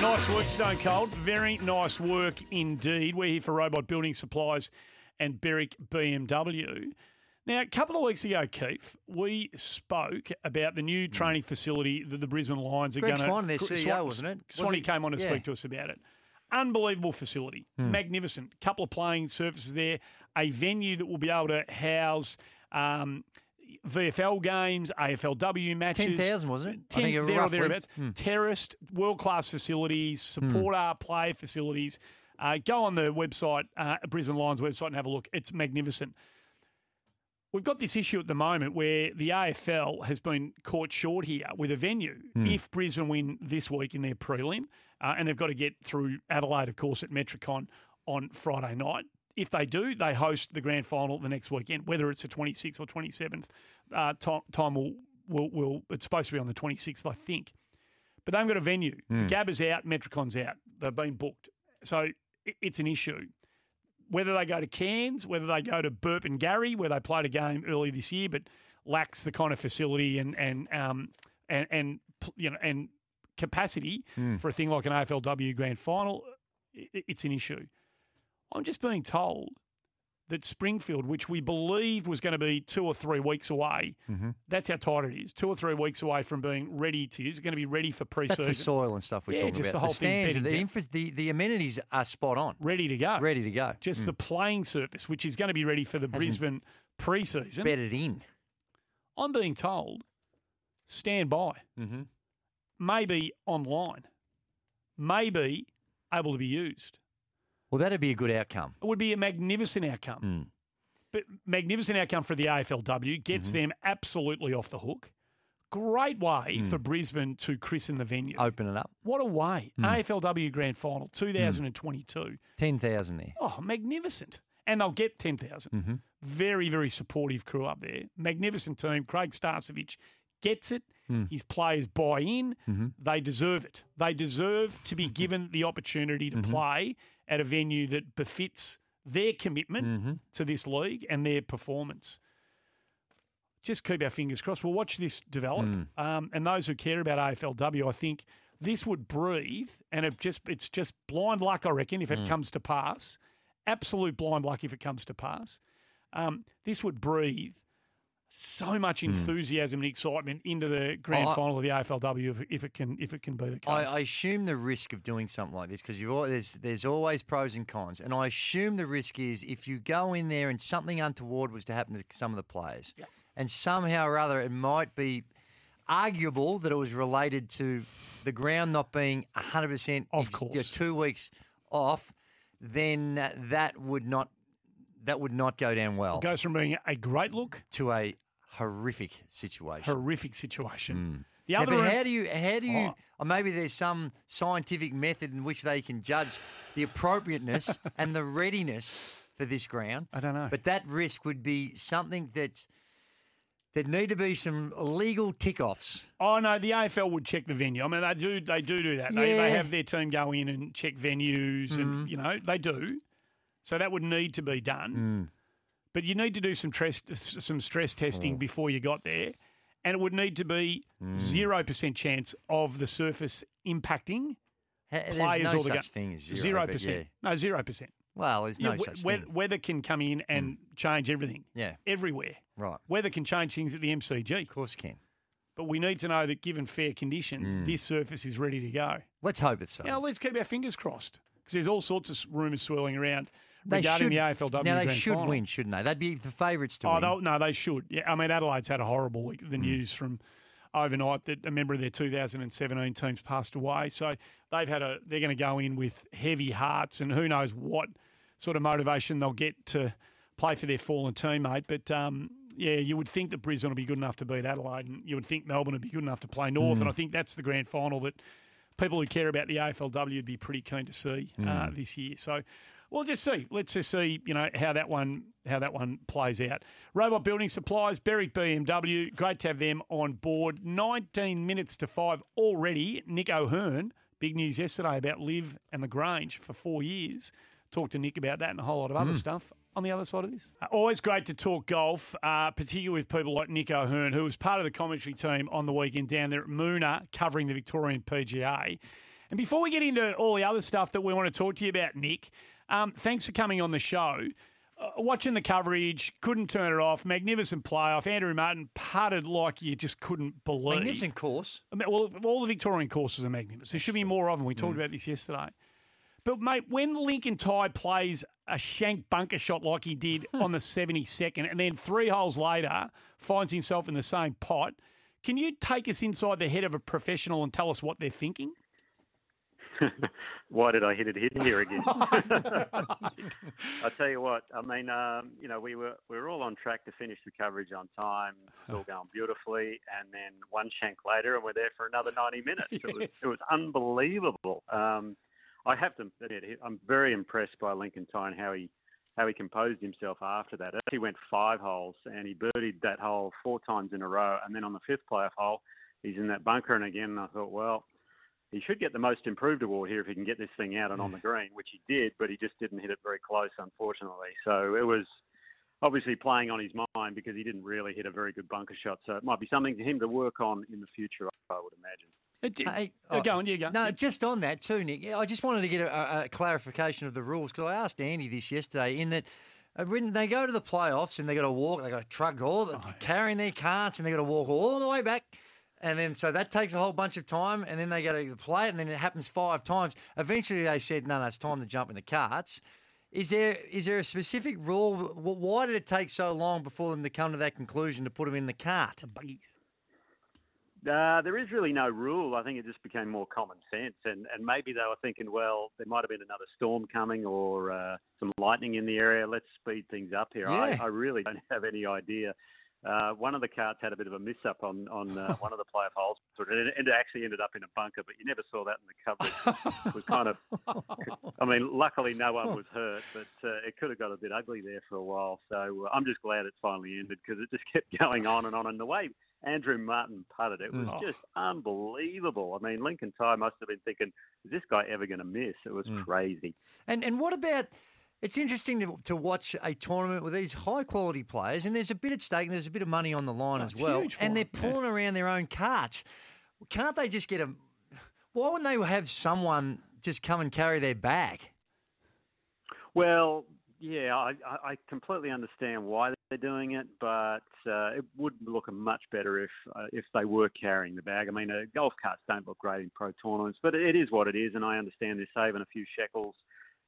Nice work, Stone Cold. Very nice work indeed. We're here for Robot Building Supplies and Berwick BMW. Now, a couple of weeks ago, Keith, we spoke about the new training facility that the Brisbane Lions are Greg going to. Swann, their CEO, wasn't it? Was Swanee he- came on to yeah. speak to us about it. Unbelievable facility, Hmm. magnificent. Couple of playing surfaces there, a venue that will be able to house um, VFL games, AFLW matches. 10,000, wasn't it? I 10, think it there or thereabouts. Hmm. Terraced, world class facilities, support our player facilities. Uh, go on the website, uh, Brisbane Lions website, and have a look. It's magnificent. We've got this issue at the moment where the AFL has been caught short here with a venue. Hmm. If Brisbane win this week in their prelim, uh, and they've got to get through Adelaide, of course, at Metricon on Friday night. If they do, they host the grand final the next weekend, whether it's the 26th or 27th. Uh, time, time will, will, will, it's supposed to be on the 26th, I think. But they haven't got a venue. Hmm. Gab is out, Metricon's out. They've been booked. So it's an issue whether they go to Cairns, whether they go to Burpengary, where they played a game early this year, but lacks the kind of facility and and um and, and you know and capacity Mm. for a thing like an AFLW Grand Final, it's an issue. I'm just being told that Springfield, which we believed was going to be two or three weeks away, Mm-hmm. that's how tight it is. Two or three weeks away from being ready to use. Going to be ready for pre-season. That's the soil and stuff we're yeah, talking just about. the whole thing. stands, bedding the, infra- the the amenities are spot on, ready to go. ready to go. Just Mm. the playing surface, which is going to be ready for the Hasn't Brisbane pre-season. bedded in. I'm being told, stand by. Mm-hmm. Maybe online. Maybe able to be used. Well, that'd be a good outcome. It would be a magnificent outcome. Mm. But magnificent outcome for the AFLW gets Mm-hmm. them absolutely off the hook. Great way Mm. for Brisbane to christen the venue. Open it up. What a way. Mm. AFLW Grand Final 2022. Ten thousand there. Oh, magnificent. And they'll get 10,000. Mm-hmm. Very, very supportive crew up there. Magnificent team. Craig Starcevich gets it. Mm. His players buy in. Mm-hmm. They deserve it. They deserve to be <laughs> given the opportunity to Mm-hmm. play at a venue that befits their commitment Mm-hmm. to this league and their performance. Just keep our fingers crossed. We'll watch this develop. Mm. Um, and those who care about AFLW, I think this would breathe, and it just it's just blind luck, I reckon, if it Mm. comes to pass. Absolute blind luck if it comes to pass. Um, this would breathe so much enthusiasm and excitement into the grand Mm. Oh, final of the AFLW if, if it can if it can be the case. I, I assume the risk of doing something like this because there's there's always pros and cons, and I assume the risk is if you go in there and something untoward was to happen to some of the players, and somehow or other it might be arguable that it was related to the ground not being 100 percent Of course. you two weeks off, then that would not that would not go down well it goes from being a great look to a horrific situation. horrific situation. Hmm. The Yeah, other but how do you how do you Oh. or maybe there's some scientific method in which they can judge the appropriateness <laughs> and the readiness for this ground. I don't know. But that risk would be something that there need to be some legal tick offs. Oh no, the AFL would check the venue. I mean, they do. They do do that. They, they have their team go in and check venues, and hmm. you know they do. So that would need to be done. Hmm. But you need to do some stress some stress testing hmm. before you got there, and it would need to be hmm. zero percent chance of the surface impacting There's players no or the such thing as zero. 0%. yeah. No, zero percent. Well, there's no Yeah, such we- thing. Weather can come in and hmm. change everything. Yeah. Everywhere. Right. Weather can change things at the MCG. Of course it can. But we need to know that given fair conditions, Mm. this surface is ready to go. Let's hope it's so. Now, let's keep our fingers crossed because there's all sorts of rumours swirling around regarding should, the AFLW Now they Grand should Final. win, shouldn't they? They'd be the favourites to Oh, win. no, they should. Yeah, I mean, Adelaide's had a horrible week. The news from overnight that a member of their 2017 teams passed away. So they've had a. They're going to go in with heavy hearts, and who knows what sort of motivation they'll get to play for their fallen teammate. But um, yeah, you would think that Brisbane will be good enough to beat Adelaide, and you would think Melbourne would be good enough to play North. Mm. And I think that's the grand final that people who care about the AFLW would be pretty keen to see uh, Mm. this year. So we'll just see. Let's just see, you know, how that one how that one plays out. Robot Building Supplies, Berwick BMW. Great to have them on board. 19 minutes to five already. Nick O'Hern Big news yesterday about Liv and the Grange for four years. Talked to Nick about that and a whole lot of other Mm. stuff on the other side of this. Uh, always great to talk golf, uh, particularly with people like Nick O'Hern, who was part of the commentary team on the weekend down there at Moonah covering the Victorian PGA. And before we get into all the other stuff that we want to talk to you about, Nick, um, thanks for coming on the show. Uh, watching the coverage, couldn't turn it off. Magnificent playoff. Andrew Martin putted like you just couldn't believe. Magnificent course. I mean, well, all the Victorian courses are magnificent. There should be more of them. We talked about this yesterday. But mate, when Lincoln Tighe plays a shank bunker shot like he did <laughs> on the 72nd, and then three holes later finds himself in the same pot, can you take us inside the head of a professional and tell us what they're thinking? <laughs> Why did I hit it here- here again? <laughs> I <laughs> tell you what. I mean, um, you know, we were we were all on track to finish the coverage on time. It all going beautifully, and then one shank later, and we're there for another ninety minutes. It was it was unbelievable. Um, I have to admit, I'm very impressed by Lincoln Tighe and how he how he composed himself after that. He went five holes and he birdied that hole four times in a row, and then on the fifth playoff hole, he's in that bunker, and again, I thought, well he should get the most improved award here if he can get this thing out and on the green, which he did, but he just didn't hit it very close, unfortunately. So it was obviously playing on his mind because he didn't really hit a very good bunker shot. So it might be something for him to work on in the future, I would imagine. Hey, oh, go on, you go. No, just on that too, Nick. I just wanted to get a, a clarification of the rules because I asked Andy this yesterday. In that, uh, when they go to the playoffs and they got to walk, they got to truck all the, carrying their carts and they got to walk all the way back. And then, so that takes a whole bunch of time, and then they go to play it, and then it happens five times. Eventually, they said, "No, no, it's time to jump in the carts." Is there is there a specific rule? Why did it take so long before them to come to that conclusion to put them in the cart? The buggies. Uh, there is really no rule. I think it just became more common sense, and, and maybe they were thinking, well, there might have been another storm coming or uh, some lightning in the area. Let's speed things up here. Yeah. I, I really don't have any idea. Uh, one of the carts had a bit of a miss up on on uh, <laughs> one of the playoff holes, and it, actually ended up in a bunker. But you never saw that in the coverage. It was kind of, <laughs> I mean, luckily no one was hurt, but uh, it could have got a bit ugly there for a while. So uh, I'm just glad it's finally ended because it just <laughs> kept going on and on. And the way Andrew Martin putted it was Mm. just unbelievable. I mean, Lincoln Tighe must have been thinking, is this guy ever going to miss? It was crazy. And and what about? It's interesting to, to watch a tournament with these high quality players, and there's a bit at stake, and there's a bit of money on the line Oh, as well. huge for And they're them, yeah. pulling around their own carts. Can't they just get a? Why wouldn't they have someone just come and carry their bag? Well, yeah, I, I I completely understand why they're doing it, but uh, it would look much better if uh, if they were carrying the bag. I mean, uh, golf carts don't look great in pro tournaments, but it is what it is, and I understand they're saving a few shekels,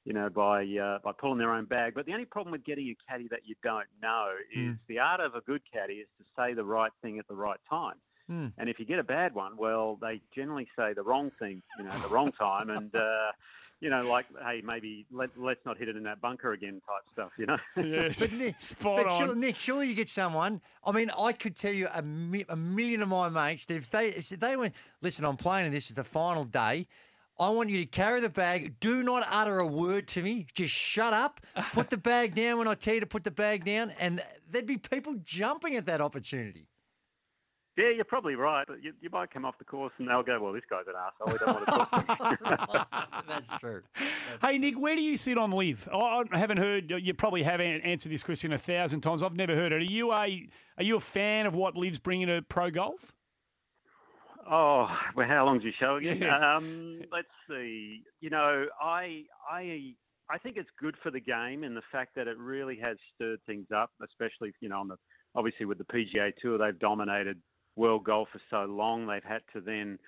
you know, by uh, by pulling their own bag. But the only problem with getting a caddy that you don't know is Mm. the art of a good caddy is to say the right thing at the right time. Hmm. And if you get a bad one, well, they generally say the wrong thing, you know, the wrong time, and uh, you know, like, hey, maybe let, let's not hit it in that bunker again, type stuff, you know. But Nick, <laughs> but Surely, Nick, surely you get someone. I mean, I could tell you a, mi- a million of my mates that if they if they went, listen, I'm playing, and this is the final day. I want you to carry the bag. Do not utter a word to me. Just shut up. Put the bag <laughs> down when I tell you to put the bag down, and there'd be people jumping at that opportunity. Yeah, you're probably right, but you, you might come off the course and they'll go, well, this guy's an asshole. We don't want to talk to him. <laughs> That's true. Hey, Nick, where do you sit on LIV? I I haven't heard. You probably have an- answered this question a thousand times. I've never heard it. Are you a Are you a fan of what LIV's bringing to pro golf? Oh, well, how long's your show again? <laughs> Yeah. Um, let's see. You know, I, I, I think it's good for the game in the fact that it really has stirred things up, especially you know on the obviously with the PGA Tour they've dominated world golf for so long. They've had to then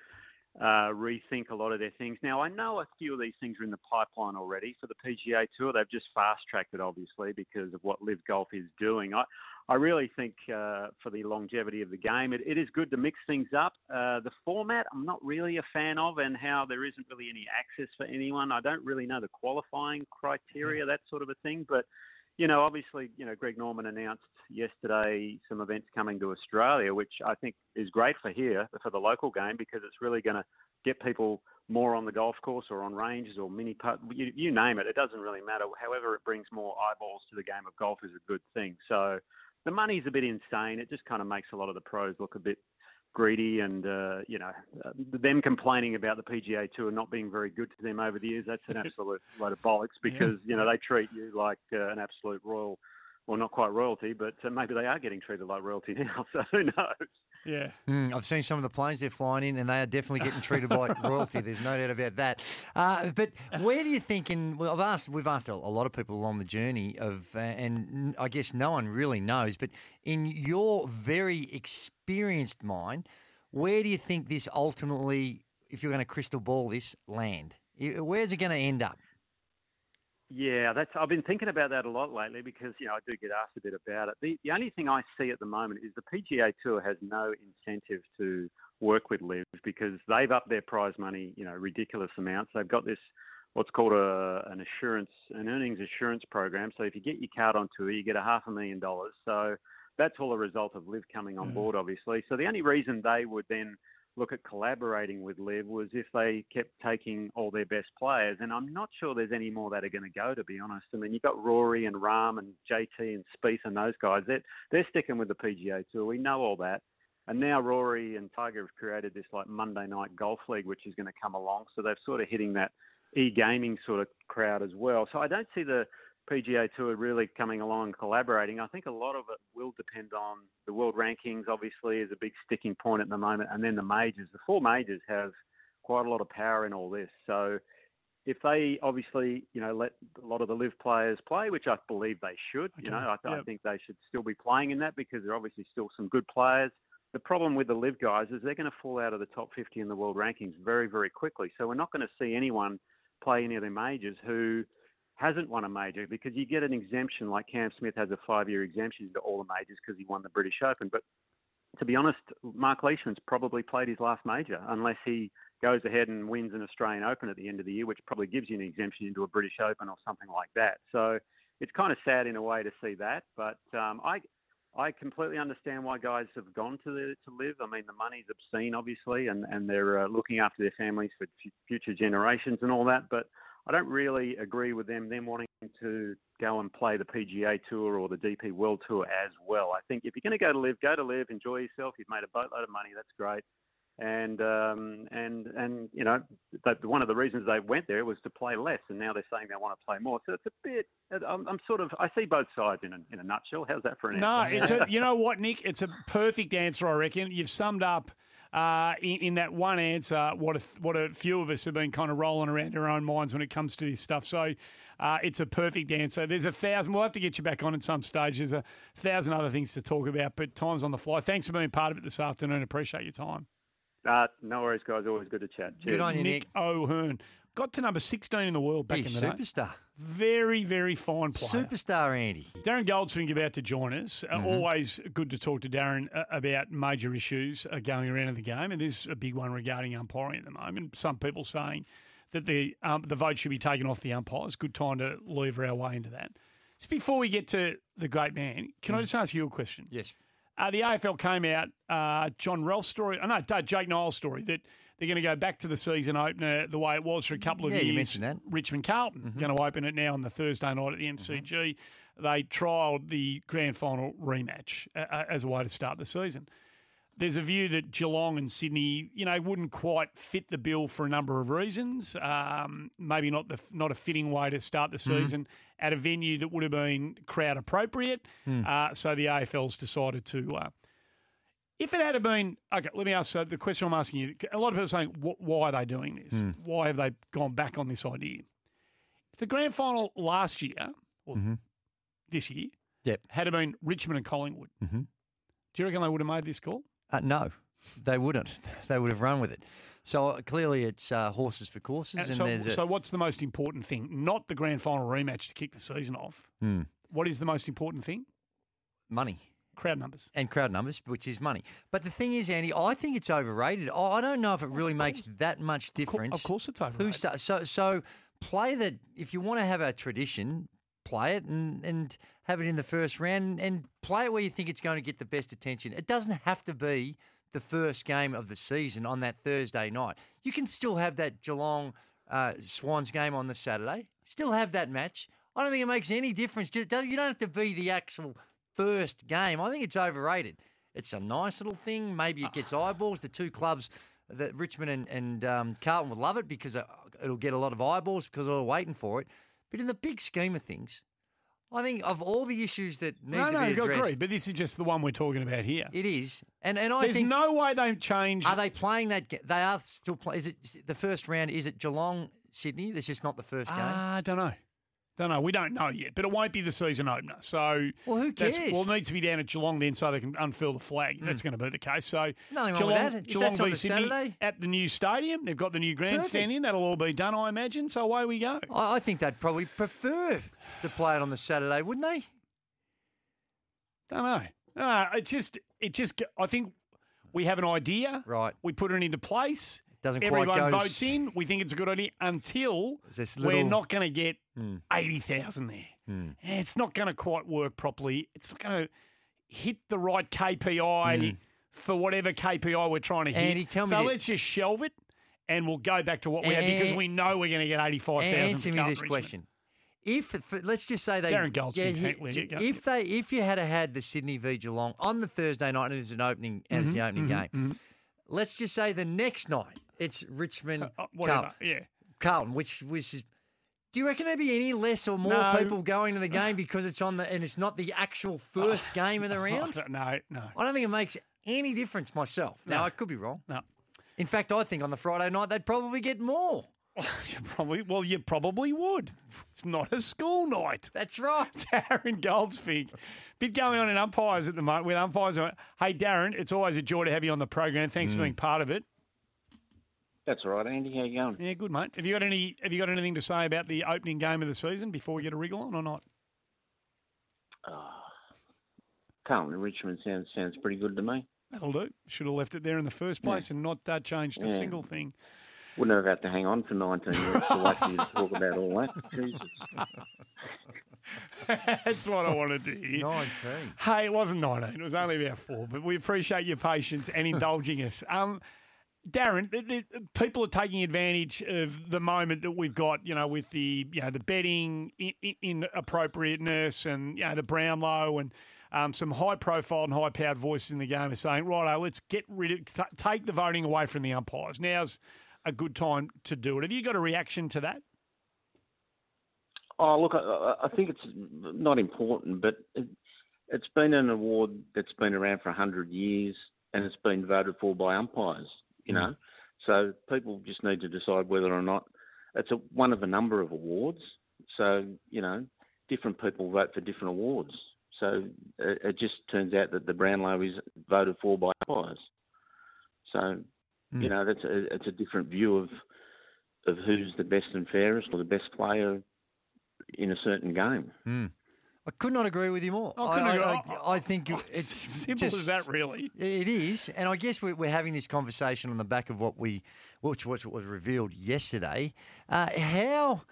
uh, rethink a lot of their things. Now I know a few of these things are in the pipeline already for the PGA Tour. They've just fast tracked it obviously because of what LIV Golf is doing. I, I really think uh, for the longevity of the game, it, it is good to mix things up. Uh, the format, I'm not really a fan of, and how there isn't really any access for anyone. I don't really know the qualifying criteria, that sort of a thing. But you know, obviously, you know, Greg Norman announced yesterday some events coming to Australia, which I think is great for here for the local game because it's really going to get people more on the golf course or on ranges or mini putt. You, you name it, it doesn't really matter. However, it brings more eyeballs to the game of golf is a good thing. So the money's a bit insane. It just kind of makes a lot of the pros look a bit greedy and uh, you know uh, them complaining about the PGA Tour not being very good to them over the years. That's an <laughs> absolute load of bollocks because you know they treat you like uh, an absolute royal. Well, not quite royalty, but uh, maybe they are getting treated like royalty <laughs> now. So who knows? Yeah. Mm, I've seen some of the planes they're flying in, and they are definitely getting treated like <laughs> royalty. There's no doubt about that. Uh, but where do you think? And well, I've asked, we've asked a, lot of people along the journey of, uh, and I guess no one really knows. But in your very experienced mind, where do you think this ultimately, if you're going to crystal ball this, land? Where's it going to end up? Yeah, that's. I've been thinking about that a lot lately because you know I do get asked a bit about it. The the only thing I see at the moment is the PGA Tour has no incentive to work with LIV because they've upped their prize money, you know, ridiculous amounts. They've got this what's called a an assurance an earnings assurance program. So if you get your card on tour, you get a half a million dollars. So that's all a result of LIV coming on mm. board, obviously. So the only reason they would then look at collaborating with LIV was if they kept taking all their best players. And I'm not sure there's any more that are going to go, to be honest. I mean, you've got Rory and Rahm and JT and Spieth and those guys. They're, they're sticking with the PGA Tour. We know all that. And now Rory and Tiger have created this like Monday night golf league, which is going to come along. So they're sort of hitting that e-gaming sort of crowd as well. So I don't see the PGA Tour really coming along and collaborating. I think a lot of it will depend on the world rankings. Obviously, is a big sticking point at the moment, and then the majors. The four majors have quite a lot of power in all this. So if they obviously, you know, let a lot of the LIV players play, which I believe they should, you know, I, I Yep. think they should still be playing in that because there are obviously still some good players. The problem with the LIV guys is they're going to fall out of the top 50 in the world rankings very, very quickly. So we're not going to see anyone play any of the majors who hasn't won a major because you get an exemption like Cam Smith has a five-year exemption to all the majors because he won the British Open. But to be honest, Mark Leishman's probably played his last major unless he goes ahead and wins an Australian Open at the end of the year, which probably gives you an exemption into a British Open or something like that. So it's kind of sad in a way to see that, but um, I. I completely understand why guys have gone to the, to LIV. I mean, the money's obscene, obviously, and and they're uh, looking after their families for future generations and all that. But I don't really agree with them them wanting to go and play the PGA Tour or the DP World Tour as well. I think if you're going to go to LIV, go to LIV, enjoy yourself. You've made a boatload of money. That's great. And um, and and you know, that one of the reasons they went there was to play less, and now they're saying they want to play more. So it's a bit. I'm, I'm sort of. I see both sides in a in a nutshell. How's that for an No, answer? No, it's a, <laughs> you know what, Nick? It's a perfect answer, I reckon. You've summed up uh, in, in that one answer what a, what a few of us have been kind of rolling around in our own minds when it comes to this stuff. So uh, it's a perfect answer. There's a thousand. We'll have to get you back on at some stage. There's a thousand other things to talk about, but time's on the fly. Thanks for being part of it this afternoon. Appreciate your time. Uh, no worries, guys. Always good to chat. Cheers. Good on you, Nick, O'Hern. Got to number 16 in the world back He's in the day. superstar. Very, very fine player. Superstar Andy. Darren Goldspink about to join us. Uh, Mhm. always good to talk to Darren uh, about major issues uh, going around in the game, and there's a big one regarding umpiring at the moment. Some people saying that the um, the vote should be taken off the umpires. Good time to lever our way into that. Just before we get to the great man, can I just ask you a question? Yes. Uh, the AFL came out, uh, John Ralph's story, no, D- Jake Niall's story, that they're going to go back to the season opener the way it was for a couple of Yeah, years. you mentioned that. Richmond Carlton going to open it now on the Thursday night at the MCG. They trialled the grand final rematch uh, as a way to start the season. There's a view that Geelong and Sydney, you know, wouldn't quite fit the bill for a number of reasons. Um, maybe not the not a fitting way to start the Mhm. season at a venue that would have been crowd appropriate. Mm. Uh, so the AFL's decided to. Uh, if it had been okay, let me ask. So the question I'm asking you: a lot of people are saying, "Why are they doing this? Mm. Why have they gone back on this idea?" If the grand final last year or Mhm. this year Yep. had it been Richmond and Collingwood, Mhm. do you reckon they would have made this call? Uh, no, they wouldn't. <laughs> They would have run with it. So uh, clearly, it's uh, horses for courses, so, a, so what's the most important thing? Not the grand final rematch to kick the season off. Hmm. What is the most important thing? money. Crowd numbers. And crowd numbers, which is money. But the thing is, Andy, I think it's overrated. I don't know if it really makes that much difference. of course it's overrated. Who overrated. start, so so play that if you want to have a tradition, play it and, and have it in the first round and play it where you think it's going to get the best attention. It doesn't have to be the first game of the season on that Thursday night. You can still have that Geelong uh, Swans game on the Saturday. Still have that match. I don't think it makes any difference. Just don't, you don't have to be the actual first game. I think it's overrated. It's a nice little thing. Maybe it ah. gets eyeballs. The two clubs, that Richmond and, and um, Carlton would love it because it- it'll get a lot of eyeballs because they're waiting for it. But in the big scheme of things, I think of all the issues that need no, to no, be addressed, agree. But this is just the one we're talking about here. it is. And and I There's think no way they change. are they playing that? They are still playing. Is it the first round? Is it Geelong, Sydney? That's just not the first game. Ah, I don't know. Don't know. We don't know yet, but it won't be the season opener. So, Well, who cares? well, it needs to be down at Geelong then, so they can unfurl the flag. That's mm. going to be the case. So, Nothing wrong with Geelong, that. If Geelong that's on v Sydney Saturday. at the new stadium. They've got the new grandstand in. That'll all be done, I imagine. So away we go. I, I think they'd probably prefer to play it on the Saturday, wouldn't they? Don't know. Uh, no, it's just, it just. I think we have an idea. Right. We put it into place. Doesn't quite Everyone go to votes in. We think it's a good idea until this we're not going to get eighty thousand there. Eh, It's not going to quite work properly. It's not going to hit the right KPI Hmm. for whatever KPI we're trying to hit. Andy, tell me so thi- let's just shelve it, and we'll go back to what we had because we know we're going to get eighty-five thousand. Answer me this question: If for, let's just say they Darren Goldspink's yeah, if they if you had had the Sydney v Geelong on the Thursday night and it's an opening and it's the opening mhm, game, let's just say the next night it's Richmond <laughs> Uh, whatever, Carlton, yeah. Carlton, which which is. Do you reckon there'd be any less or more No. people going to the <laughs> game because it's on the and it's not the actual <laughs> first game of the round? No, no. I don't think it makes any difference myself. Now No. I could be wrong. No. In fact, I think on the Friday night they'd probably get more. You probably well, you probably would. It's not a school night. That's right. Darren Goldspink. Bit going on in umpires at the moment with umpires. Hey, Darren, it's always a joy to have you on the program. Thanks Mm. for being part of it. That's all right, Andy. How you going? Yeah, good mate. Have you got any? Have you got anything to say about the opening game of the season before we get a wriggle on or not? Carlton and Richmond sounds sounds pretty good to me. That'll do. Should have left it there in the first place and not uh, changed a Yeah. single thing. Wouldn't have had to hang on for 19 years to wait for you to talk about all that. Jesus. <laughs> That's what I wanted to hear. 19. Hey, it wasn't 19. It was only about four, but we appreciate your patience and indulging us. Um, Darren, the, the, people are taking advantage of the moment that we've got, you know, with the, you know, the betting in, in, and, you know, the Brownlow and um, some high profile and high powered voices in the game are saying, right, let's get rid of, t- take the voting away from the umpires. Now's a good time to do it. Have you got a reaction to that? Oh, look, I, I think it's not important, but it, it's been an award that's been around for 100 years and it's been voted for by umpires, you know. So people just need to decide whether or not it's a, one of a number of awards. So, you know, different people vote for different awards. So it, it just turns out that the Brownlow is voted for by umpires. So, you know, that's a, it's a different view of of who's the best and fairest or the best player in a certain game. Hmm. I could not agree with you more. I couldn't I, agree- I, I think it's <laughs> Simple just- as that, really. It is, and I guess we're, we're having this conversation on the back of what we, which was, was revealed yesterday. Uh, how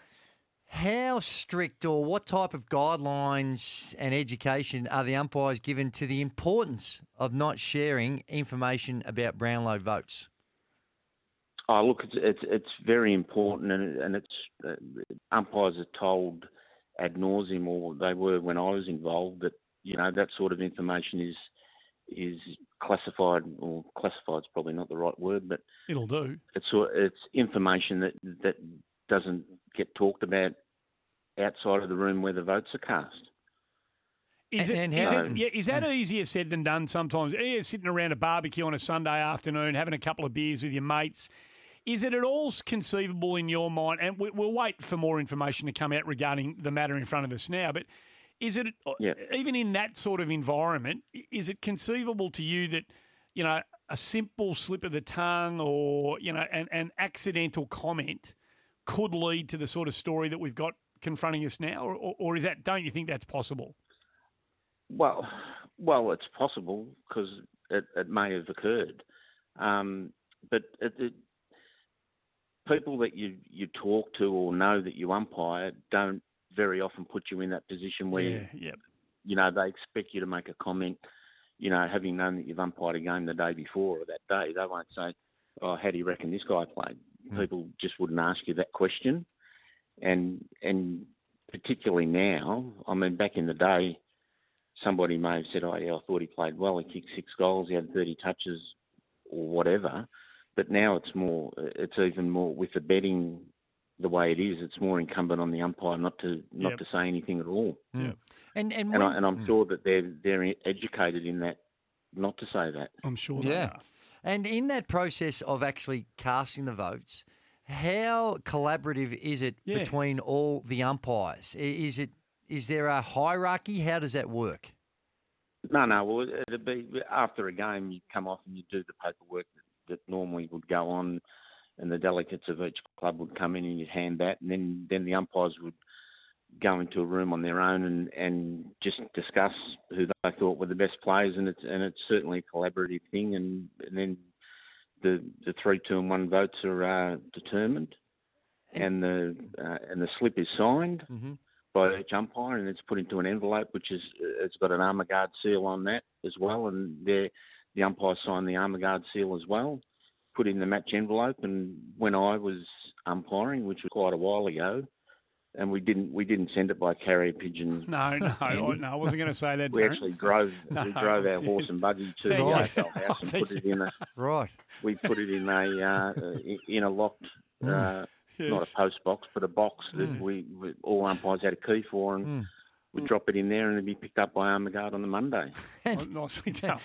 how strict or what type of guidelines and education are the umpires given to the importance of not sharing information about Brownlow votes? Oh, look, it's it's, it's very important, and and it's uh, umpires are told ad nauseum, or they were when I was involved, that you know that sort of information is is classified, or classified's probably not the right word, but It'll do. it's it's information that that doesn't get talked about outside of the room where the votes are cast. Is it, And is it, yeah, is that hmm. easier said than done sometimes? Yeah, sitting around a barbecue on a Sunday afternoon, having a couple of beers with your mates. Is it at all conceivable in your mind? And we, we'll wait for more information to come out regarding the matter in front of us now. But is it Yeah. even in that sort of environment? Is it conceivable to you that you know a simple slip of the tongue or you know an, an accidental comment could lead to the sort of story that we've got confronting us now, or, or, or is that? Don't you think that's possible? Well, well, it's possible because it, it may have occurred, um, but it, it, people that you you talk to or know that you umpire don't very often put you in that position where Yeah, yep. you know they expect you to make a comment. You know, having known that you've umpired a game the day before or that day, they won't say, "Oh, how do you reckon this guy played?" Hmm. People just wouldn't ask you that question, and and particularly now, I mean, back in the day, somebody may have said, "Oh yeah, I thought he played well. He kicked six goals. He had 30 touches, or whatever." But now it's more. It's even more with the betting the way it is. It's more incumbent on the umpire not to not Yep. to say anything at all. And and, And, when, I, and I'm mm. sure that they're they're educated in that not to say that. I'm sure yeah. And in that process of actually casting the votes, how collaborative is it Yeah. between all the umpires? Is it is there a hierarchy? How does that work? No, no. Well, it'd be after a game, you come off and you do the paperwork that, that normally would go on, and the delegates of each club would come in and you'd hand that, and then then the umpires would go into a room on their own and, and just discuss who they thought were the best players, and it's and it's certainly a collaborative thing, and, and then the the three, two, and one votes are uh, determined, and the uh, and the slip is signed Mm-hmm. by each umpire, and it's put into an envelope, which is it's got an Armaguard seal on that as well, and the the umpire signed the Armaguard seal as well, put in the match envelope. And when I was umpiring, which was quite a while ago, and we didn't we didn't send it by carrier pigeon. <laughs> No, no, I, no, I wasn't going to say that. We Darren. actually drove <laughs> No, we drove our yes. <laughs> horse and buggy to the Thank you. hotel house and put it in a right. We put it in a uh, in a locked. Uh, Mm. Not a post box, but a box that Mm. we, we all umpires had a key for, and Mm. We drop it in there, and it'll be picked up by Armaguard on the Monday. <laughs> Oh, nicely <laughs> done.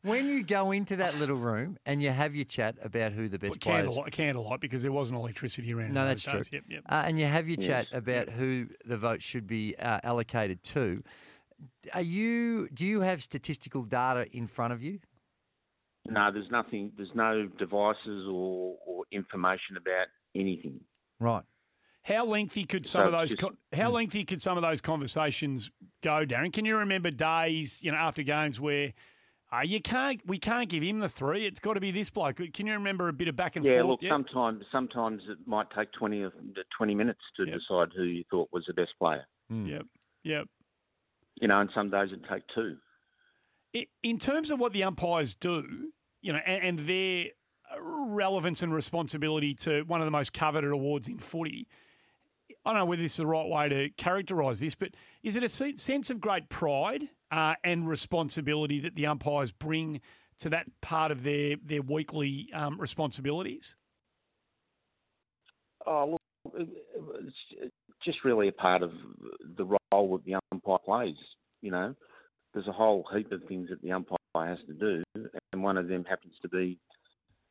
When you go into that little room and you have your chat about who the best players candlelight, candlelight, because there wasn't electricity around. No, in that's those true. days. Yep, yep. Uh, and you have your Yes. chat about who the vote should be uh, allocated to. Are you? Do you have statistical data in front of you? No, there's nothing. There's no devices or, or information about anything. Right. How lengthy could some So of those just- how lengthy could some of those conversations go, Darren? Can you remember days, you know, after games where uh, you can't we can't give him the three. It's got to be this bloke. Can you remember a bit of back and yeah, forth? look, sometimes sometimes it might take 20 or 20 minutes to decide who you thought was the best player. Yep. Yep. You know, and some days it take two. I- In terms of what the umpires do, you know, and, and their relevance and responsibility to one of the most coveted awards in footy. I don't know whether this is the right way to characterise this, but is it a sense of great pride uh, and responsibility that the umpires bring to that part of their their weekly um, responsibilities? Oh, look, it's just really a part of the role that the umpire plays. You know, there's a whole heap of things that the umpire has to do, and one of them happens to be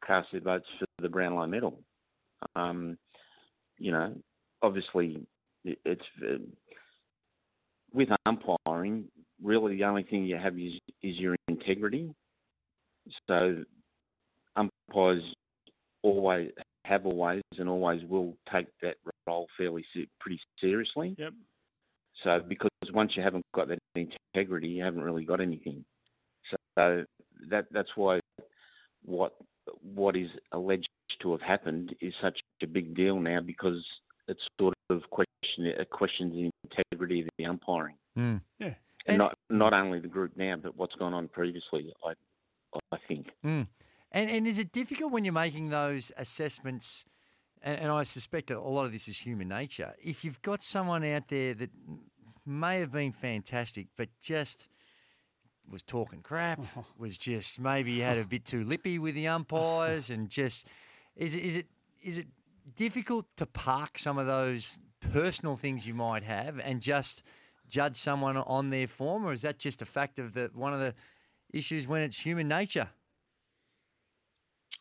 cast their votes for the Brownlow medal. Um, you know, obviously, it's uh, with umpiring. Really, the only thing you have is is your integrity. So, umpires always have always and always will take that role fairly pretty seriously. Yep. So because once you haven't got that integrity, you haven't really got anything. So that that's why what what is alleged to have happened is such a big deal now because it sort of question it questions the integrity of the umpiring, Mm. Yeah. and, not not only the group now, but what's gone on previously. I I think. Mm. And and is it difficult when you're making those assessments? And, and I suspect that a lot of this is human nature. If you've got someone out there that may have been fantastic, but just was talking crap, <laughs> was just maybe had a bit too lippy with the umpires, and just is it is it is it difficult to park some of those personal things you might have and just judge someone on their form, or is that just a fact of the one of the issues when it's human nature?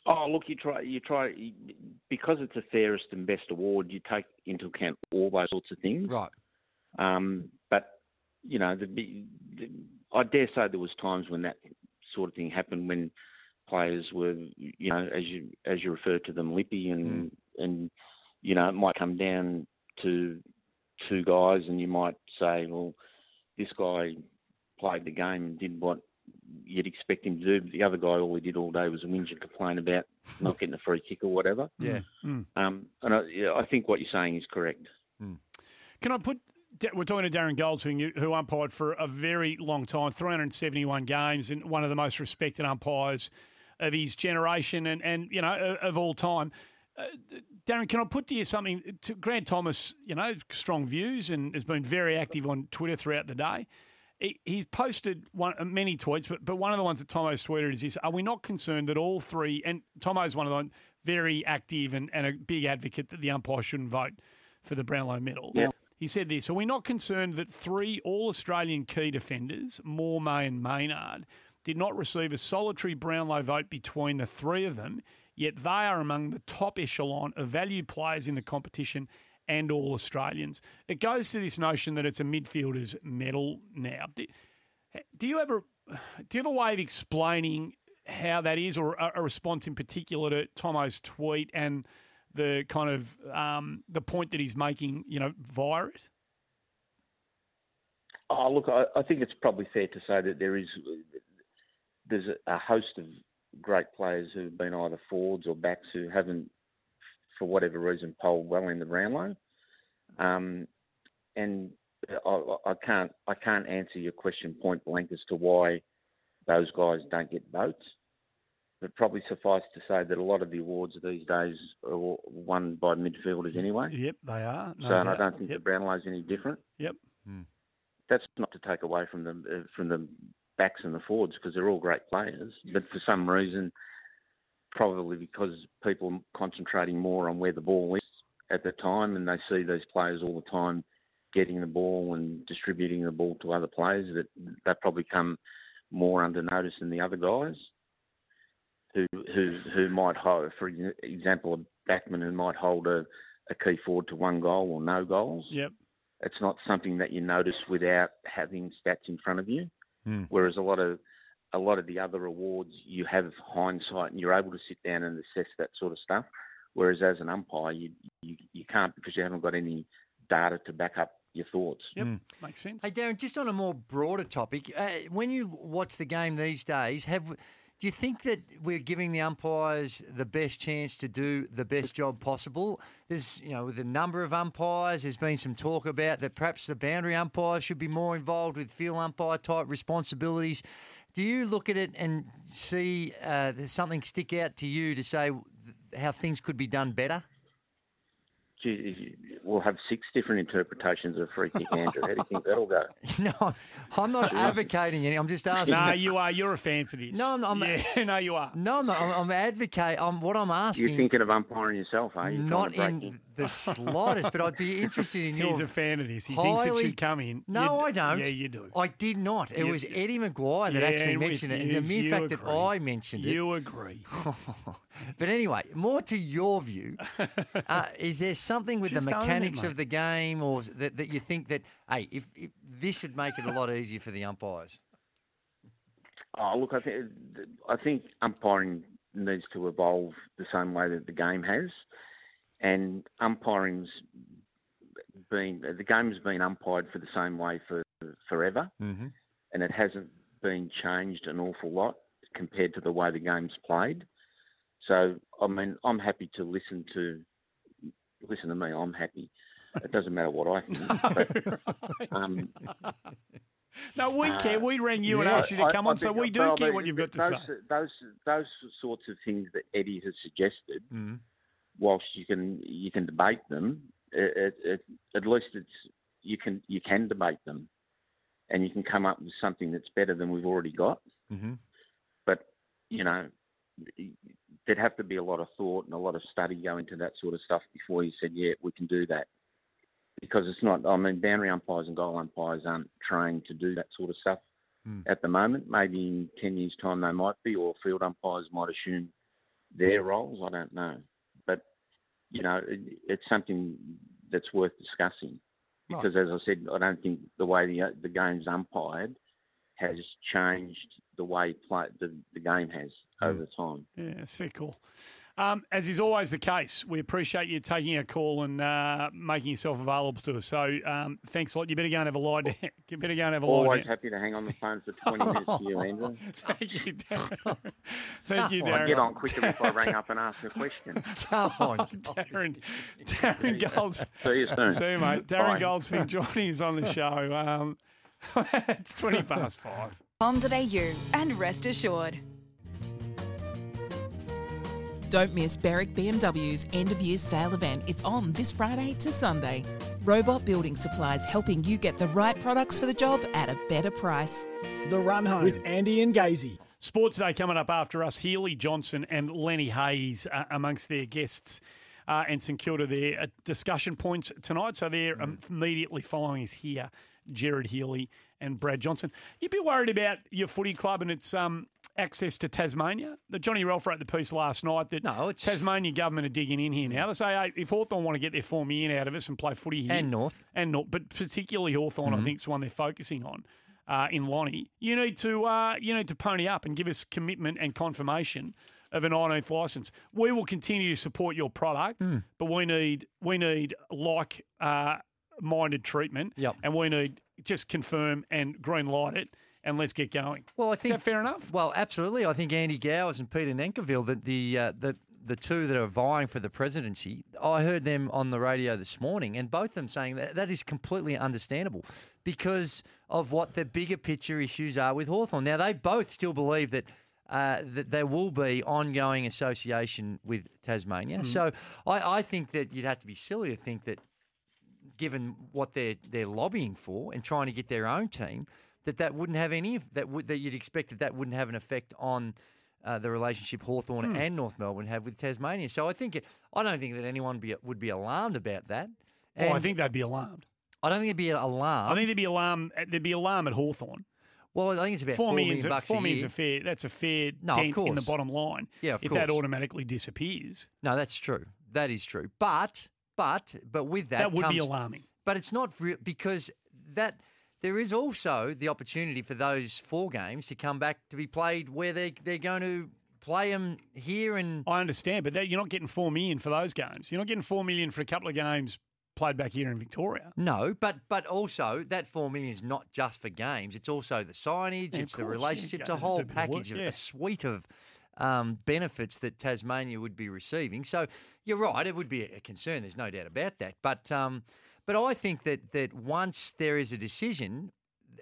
Oh, look, you try, you try, because it's the fairest and best award. You take into account all those sorts of things, right? Um, but you know, the, the, I dare say there was times when that sort of thing happened when players were, you know, as you as you refer to them, lippy, and and you know, it might come down to two guys, and you might say, well, this guy played the game and did what you'd expect him to do. But the other guy, all he did all day was whinge and complain about <laughs> not getting a free kick or whatever. Yeah. Mm. Um, and I, yeah, I think what you're saying is correct. Can I put? We're talking to Darren Goldspink, who umpired for a very long time, 371 games, and one of the most respected umpires of his generation, and and you know of all time. Uh, Darren, can I put to you something? To Grant Thomas, you know, strong views and has been very active on Twitter throughout the day. he, he's posted one many tweets, but but one of the ones that Tomo's tweeted is this: Are we not concerned that all three? And Tomo's one of the very active and, and a big advocate that the umpire shouldn't vote for the Brownlow medal. Yeah. He said this: Are we not concerned that three All Australian key defenders, Moore, May, and Maynard, did not receive a solitary Brownlow vote between the three of them? Yet they are among the top echelon of valued players in the competition and all Australians. It goes to this notion that it's a midfielder's medal now. Do, do you ever do you have a way of explaining how that is, or a, a response in particular to Tomo's tweet and the kind of um, the point that he's making, you know, via it? Oh, look, I, I think it's probably fair to say that there is there's a, a host of great players who've been either forwards or backs who haven't, for whatever reason, polled well in the Brownlow. Um, and I, I can't I can't answer your question point blank as to why those guys don't get votes. But probably suffice to say that a lot of the awards these days are won by midfielders anyway. Yep, they are. No so and I don't think Yep. the Brownlow's any different. Yep. That's not to take away from the uh, from the backs and the forwards because they're all great players. But for some reason, probably because people are concentrating more on where the ball is at the time, and they see these players all the time getting the ball and distributing the ball to other players, that they probably come more under notice than the other guys who who who might hold, for example, a backman who might hold a, a key forward to one goal or no goals. Yep. It's not something that you notice without having stats in front of you. Whereas a lot of a lot of the other awards, you have hindsight and you're able to sit down and assess that sort of stuff. Whereas as an umpire, you you, you can't because you haven't got any data to back up your thoughts. Yep, makes sense. Hey, Darren, just on a more broader topic, uh, when you watch the game these days, have do you think that we're giving the umpires the best chance to do the best job possible? There's, you know, with the number of umpires, there's been some talk about that perhaps the boundary umpires should be more involved with field umpire type responsibilities. Do you look at it and see uh, there's something stick out to you to say how things could be done better? Gee, we'll have six different interpretations of free kick, Andrew. How do you think that'll go? <laughs> No, I'm not advocating any. I'm just asking. No, you are. You're a fan for this. No, I'm, I'm yeah, <laughs> no, you are. No, I'm not. I'm, I'm advocate. I'm, what I'm asking. You're thinking of umpiring yourself, are you? Not Trying to in the slightest, but I'd be <laughs> interested in your. He's a fan of this. He thinks it should come in. No, You- I don't. Yeah, you do. I did not. It You- was Eddie McGuire that Yeah, actually with mentioned it, and you- the mere you fact that. I mentioned it. You agree. <laughs> but anyway, more to your view, <laughs> uh, is there something with the Just own it, mechanics mate. of the game, or that, that you think that hey, if, if this would make it a lot easier for the umpires? Oh, look, I think I think umpiring needs to evolve the same way that the game has, and umpiring's been the game's been umpired for the same way for forever, mm-hmm. and it hasn't been changed an awful lot compared to the way the game's played. So, I mean, I'm happy to listen to listen to me. I'm happy. It doesn't matter what I think. <laughs> but, um, No, we uh, care. We rang you and yeah, asked you to I- come I on, so we do care what you've got to those, say. Those those sorts of things that Eddie has suggested, Mm-hmm. Whilst you can you can debate them, it, it, it, at least it's you can you can debate them, and you can come up with something that's better than we've already got. Mm-hmm. But you know, there'd have to be a lot of thought and a lot of study go into that sort of stuff before you said, yeah, we can do that. Because it's not. I mean, boundary umpires and goal umpires aren't trained to do that sort of stuff Mm. at the moment. Maybe in ten years' time they might be, or field umpires might assume their roles. I don't know, you know, it, it's something that's worth discussing. Right. Because as I said, I don't think the way the the game's umpired has changed the way play, the the game has hmm. over time. Yeah, it's fair call. Um, as is always the case, we appreciate you taking our call and uh, making yourself available to us. So um, thanks a lot. You better go and have a lie down. <laughs> You better go and have a lie Always down. happy to hang on the phone for 20 minutes for you, <laughs> Andrew. Thank you, Darren. <laughs> Thank you, Darren. I'd get on quicker if I rang up and asked a question. Come on, Darren. Darren Golds. See you soon. See you, mate. Darren Bye. Goldspink joining us on the show. Um, it's 20 past five. Com.au and rest assured. Don't miss Berwick BMW's end of year sale event. It's on this Friday to Sunday. Robot Building Supplies helping you get the right products for the job at a better price. The Run Home with Andy and Gazy. Sports Day coming up after us. Healy Johnson and Lenny Hayes uh, amongst their guests. Uh, and St Kilda their uh, discussion points tonight. So they're um, immediately following us here, Gerard Healy and Brad Johnson. You'd be worried about your footy club and its um, access to Tasmania. The Johnny Ralph wrote the piece last night that no, it's... Tasmanian government are digging in here now. They say hey, if Hawthorn want to get their form in out of us and play footy here. And North. And North, but particularly Hawthorn, Mm-hmm. I think, is the one they're focusing on. Uh, in Lonnie, you need to uh, you need to pony up and give us commitment and confirmation of an 19th license. We will continue to support your product, Hmm. but we need we need like uh, minded treatment, Yep. and we need just confirm and green light it, and let's get going. Well, I think is that fair enough? Well, absolutely. I think Andy Gowers and Peter Nankervis, that the uh, the the two that are vying for the presidency, I heard them on the radio this morning, and both of them saying that that is completely understandable because of what the bigger picture issues are with Hawthorn. Now, they both still believe that. Uh, that there will be ongoing association with Tasmania. Mm-hmm. Mhm. So I, I think that you'd have to be silly to think that given what they're they're lobbying for and trying to get their own team, that that wouldn't have any that would that you'd expect that that wouldn't have an effect on. Uh, the relationship Hawthorn Hmm. and North Melbourne have with Tasmania. So I think it, I don't think that anyone be, would be alarmed about that. Oh, I think they'd be alarmed. I don't think it'd be an alarm. I think there'd be alarm. There'd be alarm at Hawthorn. Well, I think it's about four four million a- bucks four a million's year. a fair. That's a fair No, dent in the bottom line. Yeah, of if that automatically disappears, No, that's true. That is true. But but but with that, That would be alarming. But it's not because that there is also the opportunity for those four games to come back to be played where they they're going to play them here and I understand, but that, you're not getting four million for those games. You're not getting four million for a couple of games played back here in Victoria. No, but but also that four million is not just for games. It's also the signage. Yeah, it's the course, yeah, relationship. It's a whole do a bit of work, package, yeah. a suite of um, benefits that Tasmania would be receiving. So you're right. It would be a concern. There's no doubt about that. But um, but I think that that once there is a decision.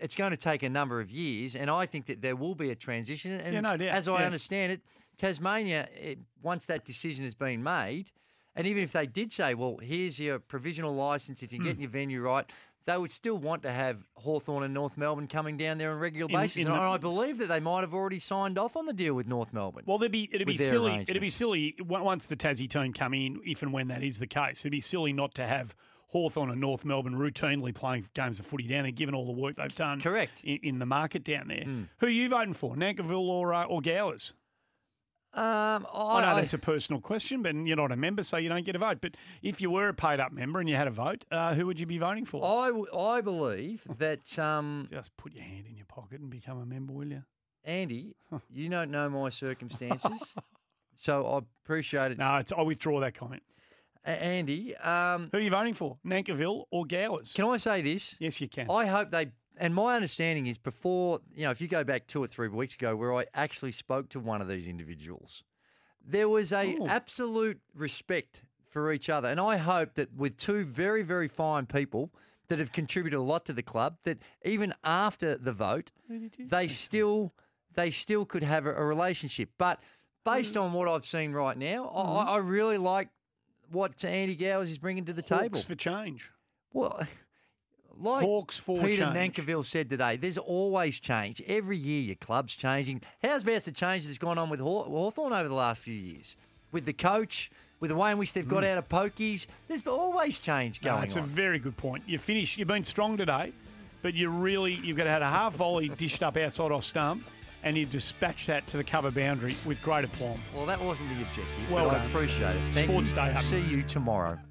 It's going to take a number of years, and I think that there will be a transition. And Yeah, no doubt, as I yeah. understand it, Tasmania, it, once that decision has been made, and even if they did say, well, here's your provisional license, if you're Hmm. getting your venue right, they would still want to have Hawthorn and North Melbourne coming down there on a regular basis. in and the- I believe that they might have already signed off on the deal with North Melbourne. Well, it'd be it'd be silly. It'd be silly once the Tassie team come in, if and when that is the case. It'd be silly not to have Hawthorn and North Melbourne routinely playing games of footy down there, given all the work they've done. Correct in, in the market down there. Hmm. Who are you voting for, Nankervis or uh, or Gowers? Um, I know that's a personal question, but you're not a member, so you don't get a vote. But if you were a paid up member and you had a vote, uh, who would you be voting for? I, w- I believe <laughs> that um, just put your hand in your pocket and become a member, will you? Andy, <laughs> you don't know my circumstances, so I appreciate it. No, it's, I withdraw that comment. Andy, um, who are you voting for, Nankervis or Gowers? Can I say this? Yes, you can. I hope they. And my understanding is before, you know, if you go back two or three weeks ago, where I actually spoke to one of these individuals, there was a absolute respect for each other, and I hope that with two very, very fine people that have contributed a lot to the club, that even after the vote, they still they still could have a, a relationship. But based on what I've seen right now, I, I I really like what Andy Gowers is bringing to the Hawks table for change. Well, like Hawks for Peter change. Nankervis said today, there's always change. Every year your club's changing. How's about the change that's gone on with Haw- Hawthorn over the last few years? With the coach, with the way in which they've got Mm. out of pokies, there's always change No, going it's on. a very good point. You finish. You've been strong today, but you really you've got to have a half volley dished up outside off stump, and you dispatch that to the cover boundary with great aplomb. Well, that wasn't the objective. Well but I appreciate it. Thank Sports you. day up See you tomorrow.